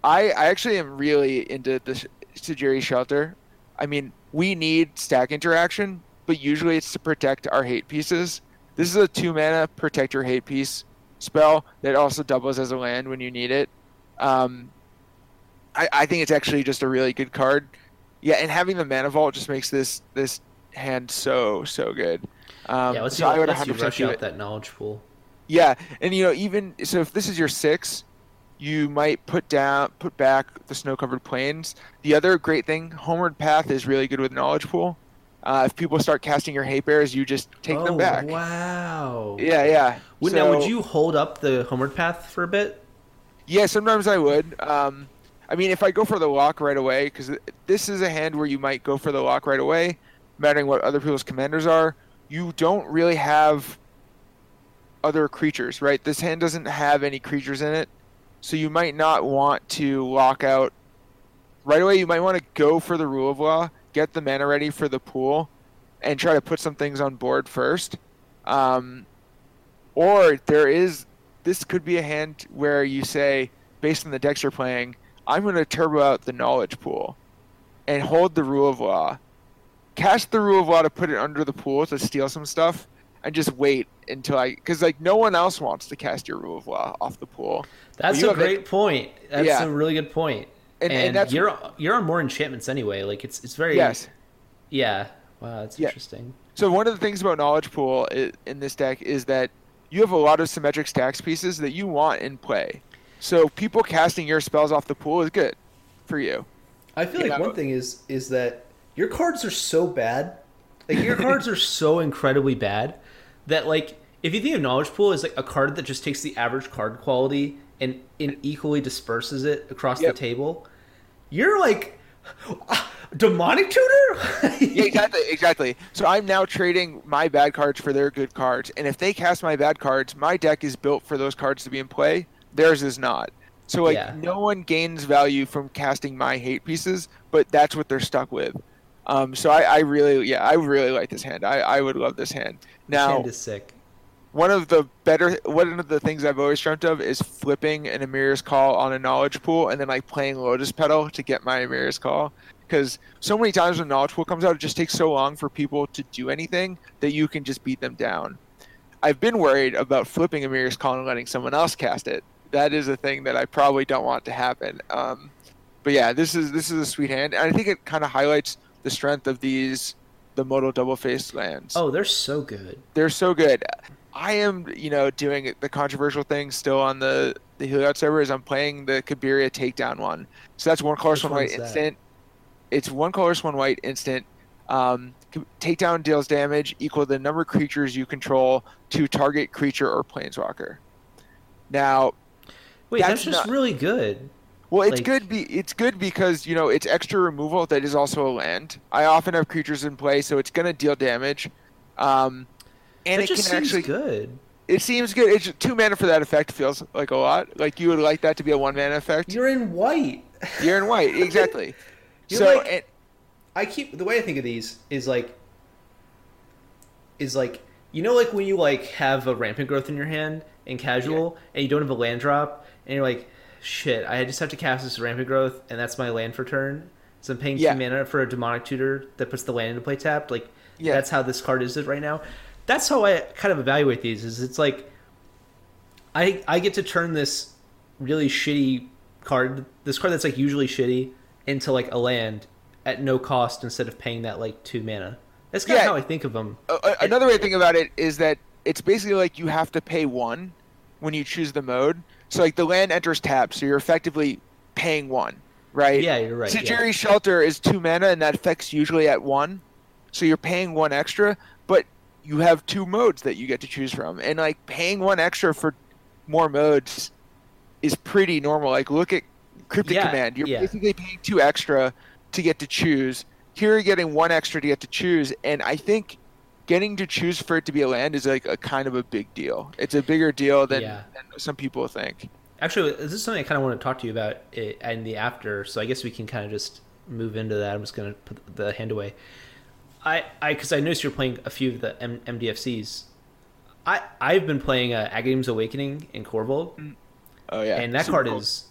I I actually am really into the Sejiri Shelter. I mean, we need stack interaction, but usually it's to protect our hate pieces. This is a two mana protect your hate piece spell that also doubles as a land when you need it. Um, I, I think it's actually just a really good card. Yeah, and having the mana vault just makes this this hand so so good. Um, yeah, let's so see. I would Let's 100% rush out that knowledge pool. Yeah, and you know, even so, if this is your six, you might put down, put back the snow-covered plains. The other great thing, Homeward Path is really good with Knowledge Pool. Uh, if people start casting your hate bears, you just take oh, them back. Wow. Yeah, yeah. Would, now, would you hold up the homeward path for a bit? Yeah, sometimes I would. Um, I mean, if I go for the lock right away, because this is a hand where you might go for the lock right away, mattering what other people's commanders are. You don't really have other creatures, right? This hand doesn't have any creatures in it, so you might not want to lock out right away. You might want to go for the rule of law, get the mana ready for the pool, and try to put some things on board first. Um, or there is this could be a hand where you say, based on the decks you're playing, I'm going to turbo out the knowledge pool and hold the rule of law, cast the rule of law to put it under the pool to steal some stuff, and just wait until I, because like no one else wants to cast your rule of law off the pool. That's a great point. That's Yeah. a really good point. And- And, and that's- you're you're on more enchantments anyway. Like it's it's very Yes. yeah. Wow, that's Yeah. interesting. So one of the things about knowledge pool in this deck is that you have a lot of symmetric stacks pieces that you want in play. So people casting your spells off the pool is good for you. I feel Yeah. like one thing is is that your cards are so bad. Like your cards are so incredibly bad that like if you think of knowledge pool as like a card that just takes the average card quality and, and equally disperses it across Yep. the table, you're like "Ah, demonic tutor. Yeah, exactly, exactly. So I'm now trading my bad cards for their good cards, and if they cast my bad cards, my deck is built for those cards to be in play. Theirs is not. So like Yeah. no one gains value from casting my hate pieces, but that's what they're stuck with. Um, so I, I really, yeah, I really like this hand. I, I would love this hand. Now, Hand is sick. One of the better one of the things I've always dreamt of is flipping an Emeria's Call on a knowledge pool and then like playing Lotus Petal to get my Emeria's Call. Because so many times when knowledge pool comes out, it just takes so long for people to do anything that you can just beat them down. I've been worried about flipping Emeria's Call and letting someone else cast it. That is a thing that I probably don't want to happen. Um, but yeah, this is this is a sweet hand, and I think it kind of highlights the strength of these the modal double faced lands Oh, they're so good. they're so good. I am, you know, doing the controversial thing still on the the Heliod server is I'm playing the Kabira Takedown one. So that's one colorless, one white that? instant. It's one colorless, one white instant. Um, takedown deals damage equal to the number of creatures you control to target creature or planeswalker. Now, Wait, That's that's, just not- really good. well, it's Like- good. Be it's good because you know it's extra removal that is also a land. I often have creatures in play, so it's gonna deal damage. Um, and That it just can seems actually good. It seems good. It's two mana for that effect feels like a lot. Like you would like that to be a one mana effect. You're in white. You're in white, exactly. So like- and, I keep the way I think of these is like is like you know like when you like have a rampant growth in your hand in casual and you don't have a land drop and you're like shit I just have to cast this rampant growth and that's my land for turn so I'm paying Yeah. two mana for a demonic tutor that puts the land into play tapped like Yeah. that's how this card is right now that's how I kind of evaluate these is it's like I I get to turn this really shitty card this card that's like usually shitty into like a land at no cost instead of paying that like two mana. That's kind Yeah. of how I think of them. uh, another way to think about it is that it's basically like you have to pay one when you choose the mode. So like the land enters tap, so you're effectively paying one, right? Yeah, you're right. yeah. Sejiri Shelter is two mana, and that affects usually at one, so you're paying one extra, but you have two modes that you get to choose from, and like paying one extra for more modes is pretty normal. Like look at Cryptic Yeah, Command, you're yeah. basically paying two extra to get to choose. Here you're getting one extra to get to choose, and I think getting to choose for it to be a land is like a kind of a big deal. It's a bigger deal than, Yeah. than some people think. Actually, this is something I kind of want to talk to you about in the after. So I guess we can kind of just move into that. I'm just going to put the hand away. I I because I noticed you're playing a few of the M- MDFCs. I I've been playing uh, Agadeem's Awakening in Korvold, Oh yeah, and that Super card cool. is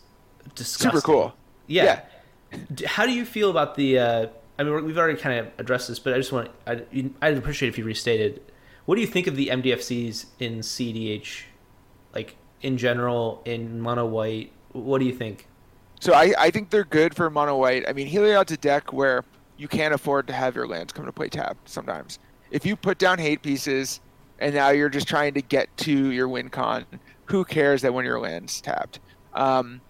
disgusting. super cool. Yeah. D- How do you feel about the? Uh, I mean, we've already kind of addressed this, but I just want. I, I'd appreciate if you restated. What do you think of the MDFCs in CDH, like in general in mono white? What do you think? So I, I think they're good for mono white. I mean, Heliod's a deck where you can't afford to have your lands come to play tapped sometimes. If you put down hate pieces and now you're just trying to get to your win con, who cares that when your land's tapped? Um,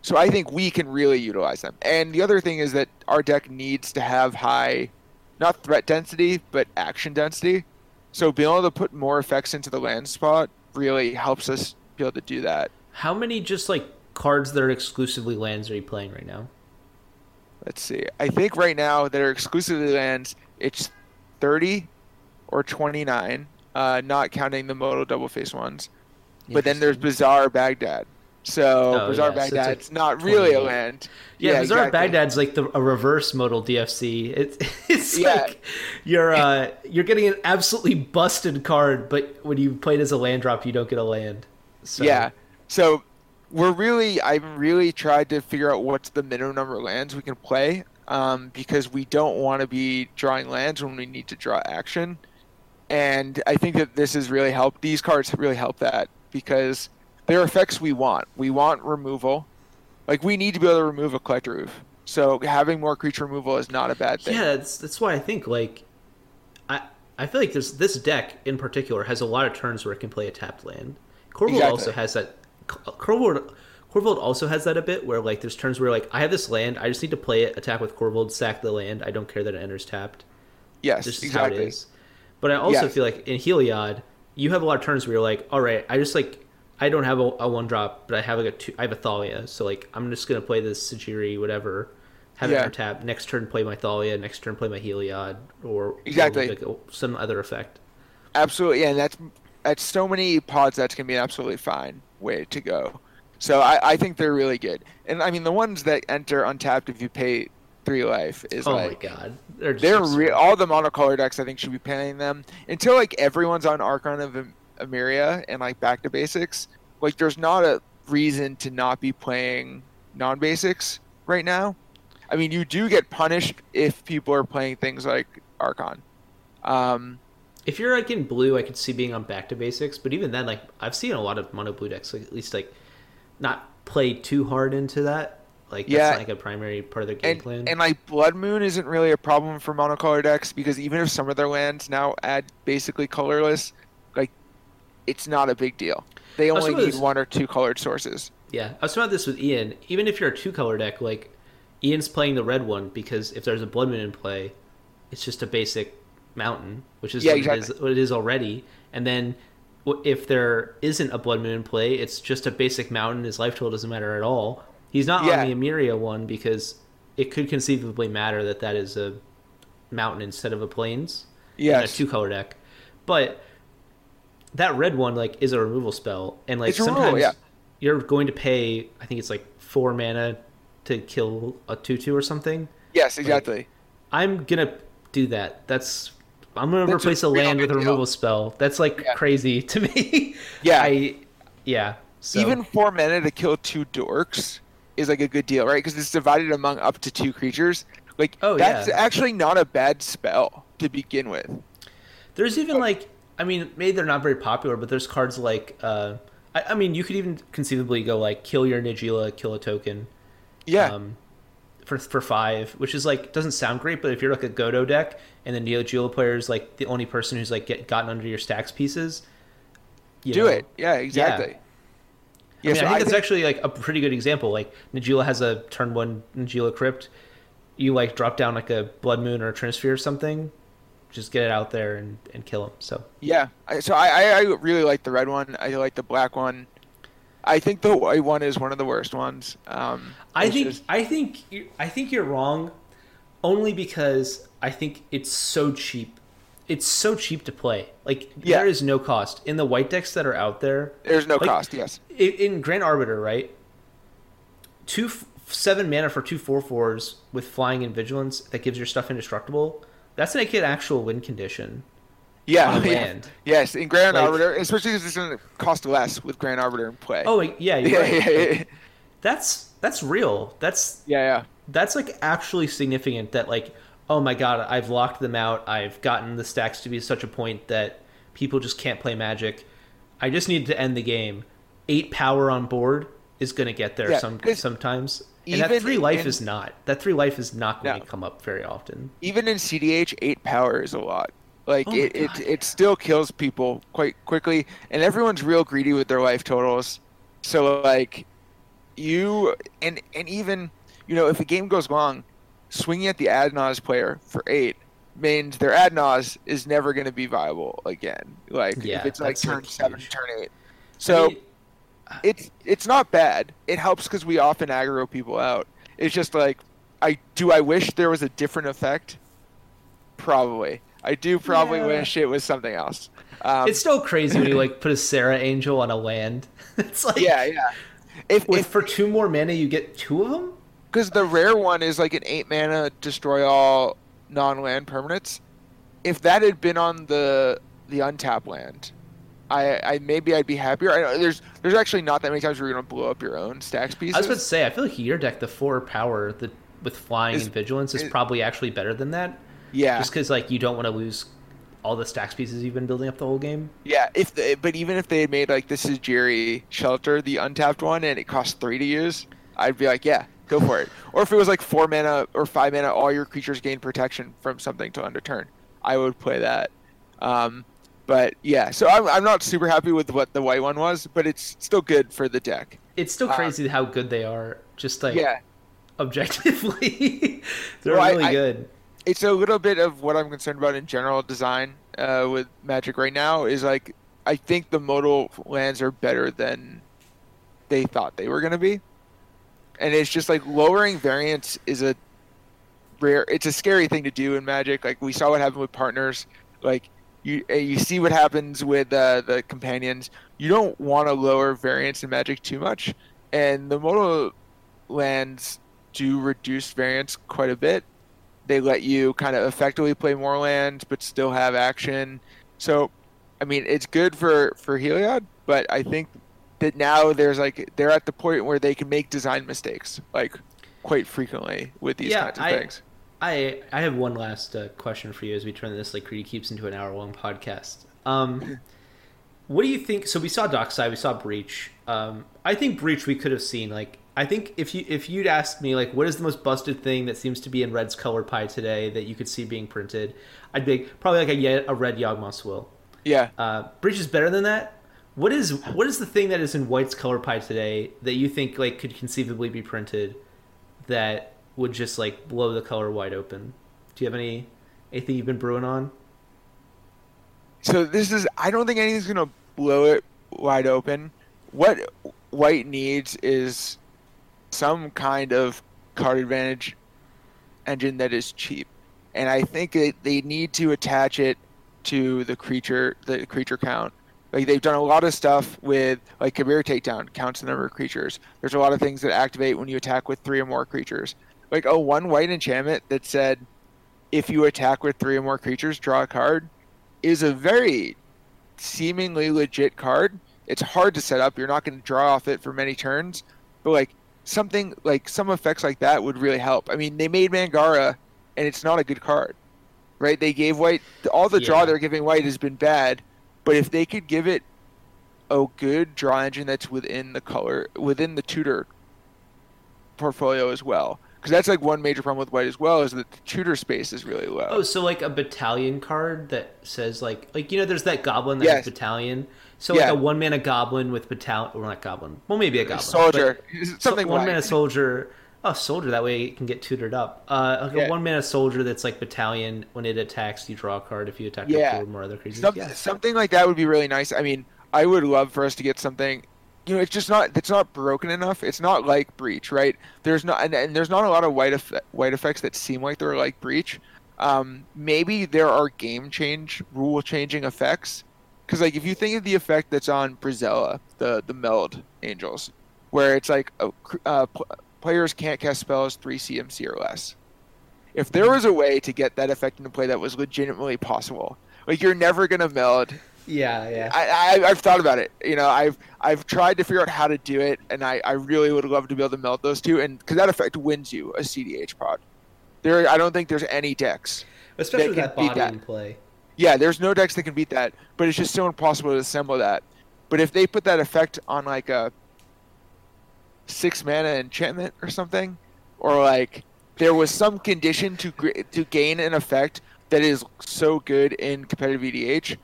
so I think we can really utilize them. And the other thing is that our deck needs to have high, not threat density, but action density. So being able to put more effects into the land spot really helps us be able to do that. How many just like cards that are exclusively lands are you playing right now? Let's see. I think right now that are exclusively lands, it's 30 or 29, uh, not counting the modal double face ones. But then there's. Bazaar Baghdad. So Oh, Bazaar yeah, it's Baghdad's like not really a 28. land. Yeah, Bazaar exactly. Baghdad's like the a reverse modal DFC. It's it's Yeah. like you're uh you're getting an absolutely busted card, but when you play it as a land drop, you don't get a land. So, Yeah. So we're really, I've really tried to figure out what's the minimum number of lands we can play, um, because we don't want to be drawing lands when we need to draw action. And I think that this has really helped. These cards really help that because they're effects we want. We want removal. Like we need to be able to remove a Collector Ouphe. So having more creature removal is not a bad thing. Yeah, that's that's why I think like I I feel like this this deck in particular has a lot of turns where it can play a tapped land. Korvold Exactly. also has that. Korvold Korvold also has that a bit where like there's turns where like I have this land, I just need to play it, attack with Korvold, sack the land. I don't care that it enters tapped. Yes, This is exactly. how it is. But I also Yes. feel like in Heliod, you have a lot of turns where you're like, all right, I just like I don't have a, a one drop, but I have like a two. I have a Thalia, so like I'm just gonna play this Sejiri, whatever. Have it Yeah. enter tap. Next turn, play my Thalia. Next turn, play my Heliod, or Exactly. or like some other effect. Absolutely, and that's that's so many pods that's gonna be absolutely fine way to go. So I, I think they're really good, and I mean the ones that enter untapped if you pay three life is like. Oh like my god, they're they're re- all the monocolor decks. I think should be playing them until like everyone's on Archon of Am- Emeria and like back to basics. Like there's not a reason to not be playing non basics right now. I mean you do get punished if people are playing things like Archon. Um, If you're like in blue, I could see being on back to basics, but even then, like I've seen a lot of mono blue decks, like, at least like not play too hard into that. Like that's Yeah. not like a primary part of their game and, plan. and like Blood Moon isn't really a problem for monocolor decks because even if some of their lands now add basically colorless, like it's not a big deal. They oh, only need it's- one or two colored sources. Yeah, I was talking about this with Ian. Even if you're a two color deck, like Ian's playing the red one because if there's a blood moon in play, it's just a basic mountain, which is Yeah, what, exactly. is, what it is already. And then if there isn't a blood moon in play, it's just a basic mountain. His life total doesn't matter at all. He's not Yeah. on the Emeria one because it could conceivably matter that that is a mountain instead of a plains. Yeah, a two color deck. But that red one like is a removal spell, and like It's a removal, sometimes yeah. you're going to pay. I think it's like four mana to kill a two two or something. Yes, exactly. I'm gonna do that. That's I'm gonna That's replace a, real land with a good deal. removal spell. That's like Yeah. crazy to me. Yeah. I yeah. So, Even four mana to kill two dorks is like a good deal, right? Because it's divided among up to two creatures. Like Oh, that's yeah. actually not a bad spell to begin with. There's even like I mean maybe they're not very popular, but there's cards like uh I, I mean you could even conceivably go like kill your Najeela, kill a token. Yeah. um, for for five, which is like doesn't sound great, but if you're like a Godo deck and the Neo Geo player is like the only person who's like get gotten under your stacks pieces, you do know, it. Yeah, exactly. I mean, so I think that's actually like a pretty good example. Like Najeela has a turn one Najeela Crypt. You like drop down like a Blood Moon or a Trinisphere or something, just get it out there and, and kill him. So Yeah. I, so I, I I really like the red one. I like the black one. I think the white one is one of the worst ones. Um, I think just- I think you- I think you're wrong, only because I think it's so cheap. It's so cheap to play. Like Yeah. there is no cost in the white decks that are out there. there's no like- cost. Yes. in, Grand Arbiter, right? Two f- seven mana for two four fours with flying and vigilance that gives your stuff indestructible. That's an actual win condition. Yeah. yeah. Yes, in Grand Like- Arbiter, especially because it's going to cost less with Grand Arbiter in play. Oh yeah, yeah, right. yeah, yeah, That's that's real. That's yeah, yeah. that's like actually significant. That like, oh my god, I've locked them out. I've gotten the stacks to be such a point that people just can't play Magic. I just need to end the game. Eight power on board is going to get there Yeah, some sometimes. And that three life in- is not. That three life is not going No. to come up very often. Even in CDH, eight power is a lot. Like Oh it, it, it still kills people quite quickly, and everyone's real greedy with their life totals. So like, you and and even you know if a game goes long, swinging at the Adnaz player for eight means their Adnaz is never going to be viable again. Like Yeah, if it's like turn like, seven, turn eight. So. I mean, it's it's not bad. It helps because we often aggro people out. It's just like I do. I wish there was a different effect. Probably, I do. Probably Yeah. wish it was something else. Um, it's still crazy when you like put a Serra Angel on a land. it's like yeah, yeah. If with if for two more mana you get two of them. Because the rare one is like an eight mana destroy all non land permanents. If that had been on the the untap land, I, I maybe I'd be happier. I, there's there's actually not that many times where you're gonna blow up your own stacks pieces. I was about to say, I feel like your deck, the four power, the with flying Is- and vigilance, is probably actually better than that. yeah, Just because like you don't want to lose all the stacks pieces you've been building up the whole game. yeah. If the, but even if they had made like this is Jerry Shelter, the untapped one, and it costs three to use, I'd be like, yeah, go for it. Or if it was like four mana or five mana, all your creatures gain protection from something to end a turn, I would play that. Um, but yeah, so I'm I'm not super happy with what the white one was, but it's still good for the deck. It's still Uh, crazy how good they are. Just like Yeah, objectively, they're Well, really I- good. it's a little bit of what I'm concerned about in general design uh, with Magic right now is like I think the modal lands are better than they thought they were going to be, and it's just like lowering variance is a rare. It's a scary thing to do in Magic. Like we saw what happened with partners. Like you uh, you see what happens with uh, the companions. You don't want to lower variance in Magic too much, and the modal lands do reduce variance quite a bit they let you kind of effectively play more lands but still have action. So, I mean, it's good for for Heliod, but I think that now there's like they're at the point where they can make design mistakes like quite frequently with these Yeah, kinds of I- things. I I have one last uh, question for you as we turn this like Greedy keeps into an hour long podcast. Um, what do you think? So we saw Dockside, we saw Breach. Um, I think Breach we could have seen. Like I think if you if you'd asked me like what is the most busted thing that seems to be in Red's color pie today that you could see being printed, I'd be probably like a Ye- a red Yawgmoth's Will. Yeah, Uh, Breach is better than that. What is what is the thing that is in White's color pie today that you think like could conceivably be printed that would just like blow the color wide open? Do you have any anything you've been brewing on? So this is I don't think anything's gonna blow it wide open. What white needs is some kind of card advantage engine that is cheap. And I think that they need to attach it to the creature the creature count. Like they've done a lot of stuff with like Kabira Takedown counts the number of creatures. There's a lot of things that activate when you attack with three or more creatures. Like a one white enchantment that said if you attack with three or more creatures, draw a card is a very seemingly legit card. It's hard to set up. You're not going to draw off it for many turns, but like something like some effects like that would really help. I mean, they made Mangara, and it's not a good card, right? They gave white all the draw Yeah. they're giving white has been bad, but if they could give it a good draw engine that's within the color within the tutor portfolio as well. Because that's like one major problem with white as well is that the tutor space is really low. Oh, so like a battalion card that says like like you know there's that goblin that Yes. battalion. So Yeah. like a one mana goblin with battalion or not goblin. Well maybe a goblin. soldier, something one white. mana soldier. Oh, soldier. That way it can get tutored up. Uh, like Yeah. a one mana soldier that's like battalion. When it attacks, you draw a card. If you attack Yeah. or more other creatures, Some, yeah. Something like that would be really nice. I mean, I would love for us to get something. You know, it's just not. It's not broken enough. It's not like Breach, right? There's not, and, and there's not a lot of white eff- white effects that seem like they're like Breach. Um, maybe there are game change, rule changing effects. Because like if you think of the effect that's on Brisela, the the meld angels, where it's like uh, cr- uh, players can't cast spells three CMC or less. If there was a way to get that effect into play that was legitimately possible, like you're never gonna meld yeah, yeah. I, I I've thought about it. You know, I've I've tried to figure out how to do it, and I, I really would love to be able to meld those two, and because that effect wins you a CDH pod. There, I don't think there's any decks. Especially they with can that beat body that. in play. Yeah, there's no decks that can beat that, but it's just so impossible to assemble that. But if they put that effect on like a six mana enchantment or something, or like there was some condition to to gain an effect that is so good in competitive EDH,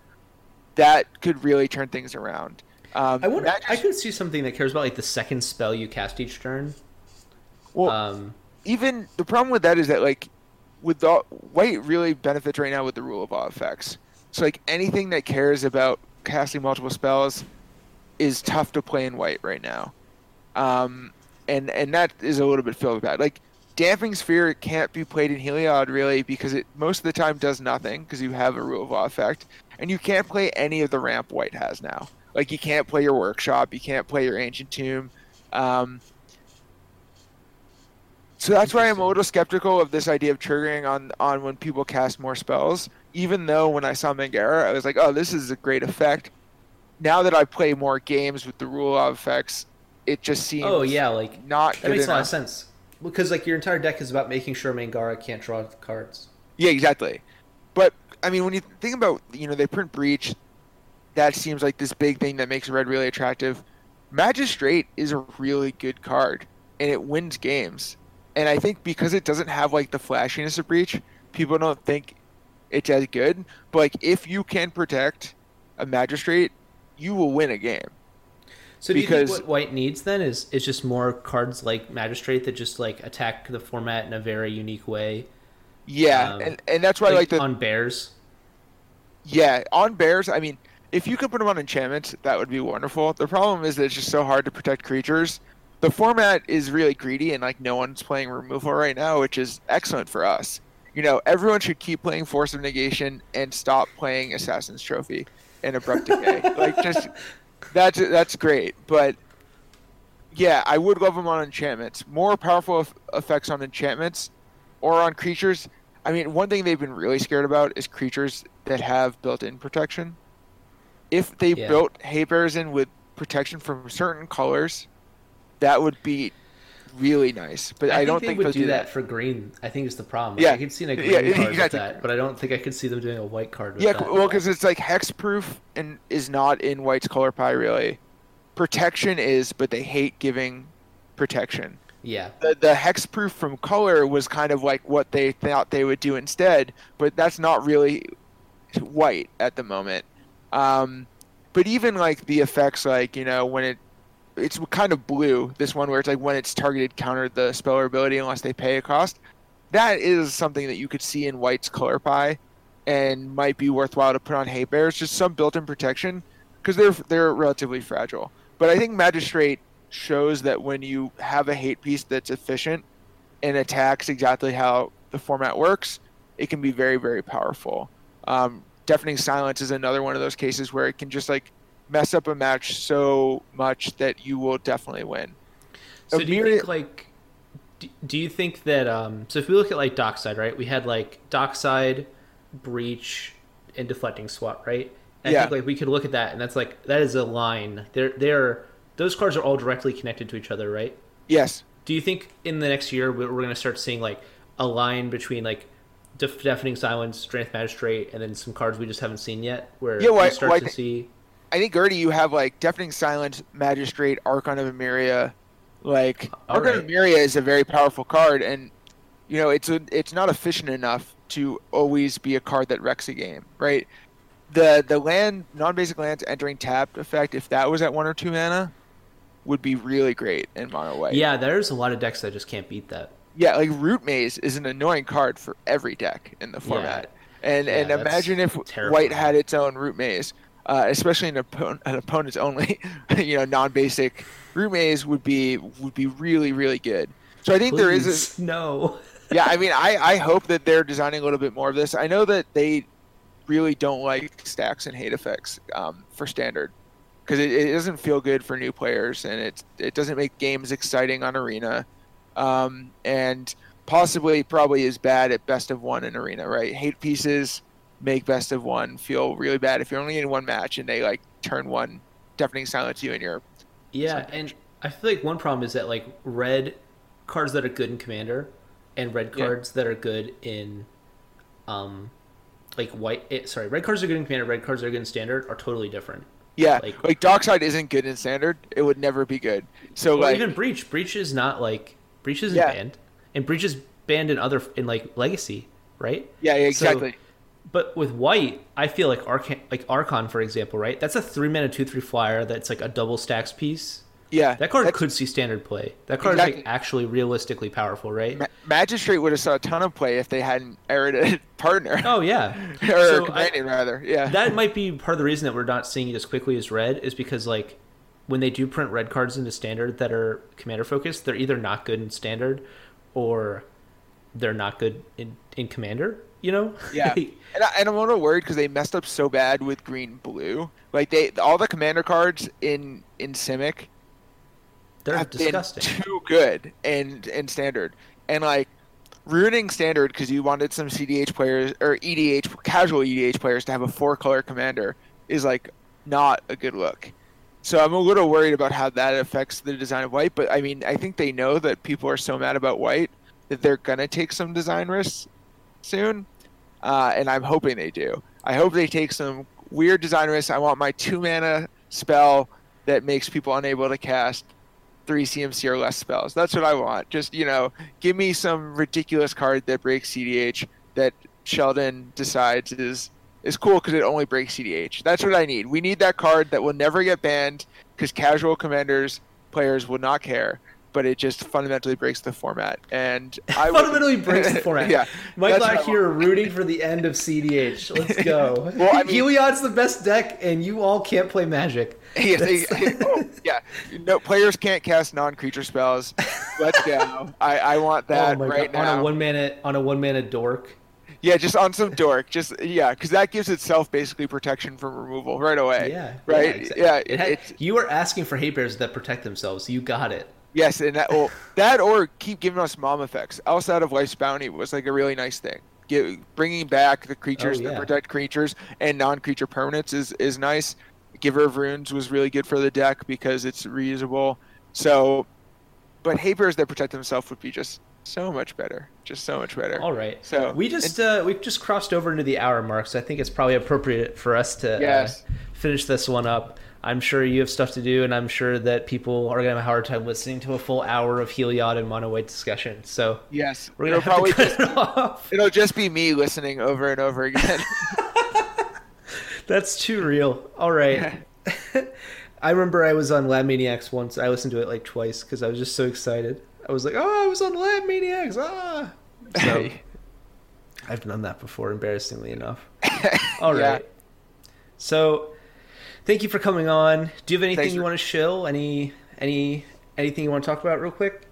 that could really turn things around. Um, I wonder. that I could see something that cares about like the second spell you cast each turn. well, Um, even the problem with that is that like with the white really benefits right now with the rule of law effects. So like anything that cares about casting multiple spells is tough to play in white right now. Um, and and that is a little bit filled with bad. Like damping sphere can't be played in Heliod really because it most of the time does nothing because you have a rule of law effect, and you can't play any of the ramp white has now. Like you can't play your workshop, you can't play your ancient tomb. Um, so that's why I'm a little skeptical of this idea of triggering on on when people cast more spells. Even though when I saw Mangara, I was like, "Oh, this is a great effect," now that I play more games with the rule of effects, it just seems Oh yeah, like not that makes a lot of sense. Because like your entire deck is about making sure Mangara can't draw cards. Yeah, exactly. But I mean, when you think about you know they print breach, that seems like this big thing that makes red really attractive. Magistrate is a really good card, and it wins games. And I think because it doesn't have like the flashiness of breach, people don't think it's as good. But like if you can protect a magistrate, you will win a game. So do you Because- think what White needs then is is just more cards like Magistrate that just like attack the format in a very unique way? Yeah, Um, and, and that's why like, the on bears. Yeah, on bears, I mean, if you could put them on enchantments, that would be wonderful. The problem is that it's just so hard to protect creatures. The format is really greedy, and like no one's playing removal right now, which is excellent for us. You know, everyone should keep playing Force of Negation and stop playing Assassin's Trophy and Abrupt Decay. like, just that's that's great, but yeah, I would love them on enchantments. More powerful eff- effects on enchantments or on creatures. I mean, one thing they've been really scared about is creatures that have built-in protection. If they Yeah. built hate bears in with protection from certain colors, that would be really nice. But I, think don't they think would they'll do that, for green. I think is the problem. Yeah. I could see a green Yeah, card exactly. with that, but I don't think I could see them doing a white card with Yeah, that. well, because it's like hexproof and is not in White's color pie really. Protection is, but they hate giving protection. yeah, the, the hexproof from color was kind of like what they thought they would do instead, but that's not really white at the moment. Um, but even like the effects, like you know when it it's kind of blue. This one where it's like when it's targeted, counter the speller ability unless they pay a cost. That is something that you could see in White's color pie, and might be worthwhile to put on hate bears. Just some built-in protection because they're they're relatively fragile. But I think Magistrate shows that when you have a hate piece that's efficient and attacks exactly how the format works, it can be very very powerful. Um, Deafening Silence is another one of those cases where it can just like mess up a match so much that you will definitely win. So do you think like do, you think that um so if we look at like dockside, right? We had like dockside, breach, and deflecting swat, right? And I Yeah. think like we could look at that and that's like that is a line. They're they're those cards are all directly connected to each other, right? Yes. Do you think in the next year we're, we're going to start seeing like a line between like def- deafening silence, strength magistrate, and then some cards we just haven't seen yet, where Yeah, well, we start well, to see? I think Gertie, you have like Deafening Silence, Magistrate, Archon of Emeria. Like All Archon right. of Emeria is a very powerful card, and you know it's a, it's not efficient enough to always be a card that wrecks a game, right? The the land non-basic lands entering tapped effect, if that was at one or two mana, would be really great in mono white. Yeah, there's a lot of decks that just can't beat that. Yeah, like Root Maze is an annoying card for every deck in the format. And Yeah, and imagine if terrifying. White had its own Root Maze, uh, especially an, oppo- an opponent's only, you know, non-basic Root Maze would be would be really really good. So I think there is, a, no. yeah. I mean, I I hope that they're designing a little bit more of this. I know that they really don't like stacks and hate effects um, for standard because it, it doesn't feel good for new players and it it doesn't make games exciting on arena um, and possibly probably is bad at best of one in arena right hate pieces make best of one feel really bad if you're only in one match and they like turn one deafening silence you and you're Yeah, and I feel like one problem is that like red cards that are good in commander and red Yeah. cards that are good in um like white eh, sorry, red cards are good in commander, red cards that are good in standard are totally different. yeah Like- like, dockside isn't good in standard it would never be good so Or like even breach. Breach is not like breach isn't Yeah. banned. And breach is banned in other in like legacy, right? yeah So- exactly But with white, I feel like Archon, like Archon, for example, right? That's a three mana two three flyer. That's like a double stacks piece. yeah That card could see standard play. That card is like actually realistically powerful, right? Ma- Magistrate would have saw a ton of play if they hadn't aired a partner. Oh yeah. or So I- rather. Yeah. that might be part of the reason that we're not seeing it as quickly as red is because like when they do print red cards into standard that are commander focused, they're either not good in standard or they're not good in, in commander. You know? yeah. And, I, and I'm a little worried because they messed up so bad with green blue. Like they, all the commander cards in in Simic they're have disgusting. been too good and and standard, and like ruining standard because you wanted some CDH players or EDH casual EDH players to have a four color commander is like not a good look. So I'm a little worried about how that affects the design of white. But I mean, I think they know that people are so mad about white that they're gonna take some design risks soon, uh, and I'm hoping they do. I hope they take some weird design risks. I want my two mana spell that makes people unable to cast three CMC or less spells. That's what I want. Just you know, give me some ridiculous card that breaks CDH that Sheldon decides is is cool because it only breaks CDH. That's what I need. We need that card that will never get banned because casual commanders players will not care. But it just fundamentally breaks the format, and I fundamentally would... breaks the format. yeah, Michael out here rooting for the end of CDH. Let's go. well, I mean, Heliod's the best deck, and you all can't play Magic. Yeah, oh, yeah. No players can't cast non-creature spells. Let's go. I, I want that oh right God. now. On a one mana on a one mana dork. Yeah, just on some dork. Just yeah, because that gives itself basically protection from removal right away. Yeah. Right. Yeah. Exactly. yeah it had, you are asking for hate bears that protect themselves. You got it. Yes, and that well, that or keep giving us mom effects. Outside of Life's Bounty was like a really nice thing. Give, bringing back the creatures oh, yeah. that protect creatures and non-creature permanents is is nice. Giver of Runes was really good for the deck because it's reusable. So, but hate bears that protect themselves would be just so much better, just so much better. All right. So we just uh, we've just crossed over into the hour mark, so I think it's probably appropriate for us to uh, yes. uh, finish this one up. I'm sure you have stuff to do, and I'm sure that people are going to have a hard time listening to a full hour of Heliod and mono white discussion. So yes, we're going to probably just, it off. It'll just be me listening over and over again. That's too real. All right. I remember I was on Lab Maniacs once. I listened to it like twice because I was just so excited. I was like, "Oh, I was on Lab Maniacs!" Ah. So I've done that before, embarrassingly enough. All right. Yeah. So thank you for coming on. Do you have anything you want to shill? Any any anything you want to talk about real quick?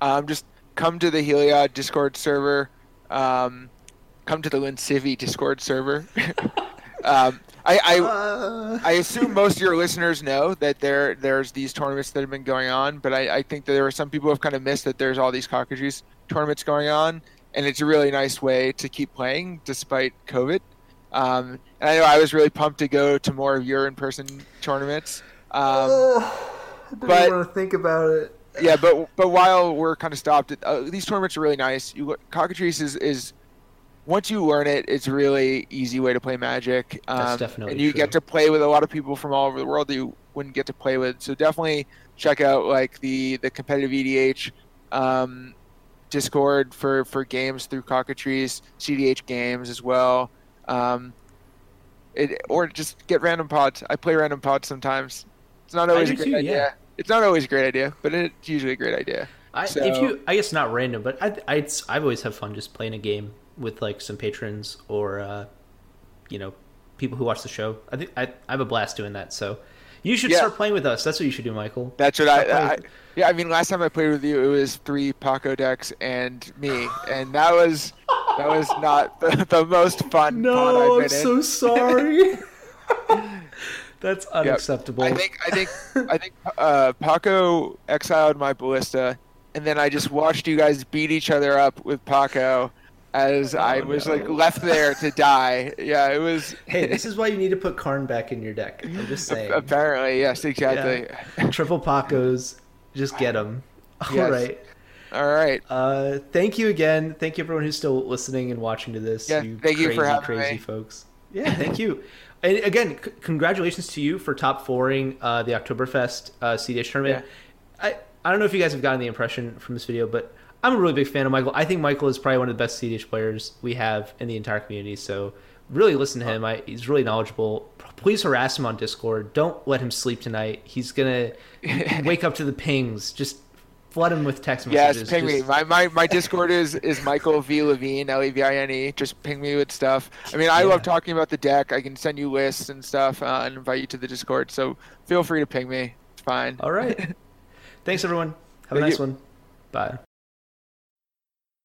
Um, just come to the Heliod Discord server. Um, come to the Lin Sivvi Discord server. um, I I, uh... I, assume most of your listeners know that there there's these tournaments that have been going on, but I, I think that there are some people who have kind of missed that there's all these cockatrice tournaments going on, and it's a really nice way to keep playing despite COVID. Um, and I know I was really pumped to go to more of your in-person tournaments. Um, I but want to think about it. Yeah, but but while we're kind of stopped, uh, these tournaments are really nice. You cockatrice is is once you learn it, it's a really easy way to play Magic. Um, That's definitely and you true. get to play with a lot of people from all over the world that you wouldn't get to play with. So definitely check out like the the competitive EDH um, Discord for for games through Cockatrice, CDH games as well. Um, it, or just get random pods. I play random pods sometimes. It's not always a great too, idea. Yeah. It's not always a great idea, but it's usually a great idea. I, so, if you, I guess not random, but I, I, I've always have fun just playing a game with like some patrons or, uh, you know, people who watch the show. I think I, I have a blast doing that. So you should yeah. start playing with us. That's what you should do, Michael. That's what I, I, Yeah, I mean, last time I played with you, it was three Paco decks and me, and that was that was not the, the most fun. No, I'm in. so sorry. That's unacceptable. Yep. I think I think I think uh, Paco exiled my ballista, and then I just watched you guys beat each other up with Paco as oh, I was no. like left there to die. Yeah, it was. hey, this is why you need to put Karn back in your deck. I'm just saying. Apparently, yes, exactly. Yeah. Triple Pacos, just get them. All yes. right. All right. Uh, thank you again. Thank you everyone who's still listening and watching to this. Yeah, you thank crazy, you for having crazy me. folks. Yeah, thank you. And again, c- congratulations to you for top fouring uh, the Oktoberfest uh, CDH tournament. Yeah. I I don't know if you guys have gotten the impression from this video, but I'm a really big fan of Michael. I think Michael is probably one of the best CDH players we have in the entire community. So really listen to him. I, he's really knowledgeable. Please harass him on Discord. Don't let him sleep tonight. He's gonna wake up to the pings. Just flood him with text messages. Yes, ping Just... me. My, my my Discord is is Michael V Levine L E V I N E. Just ping me with stuff. I mean, I yeah. love talking about the deck. I can send you lists and stuff uh, and invite you to the Discord. So feel free to ping me. It's fine. All right. Thanks everyone. Have Thank a nice you. one. Bye.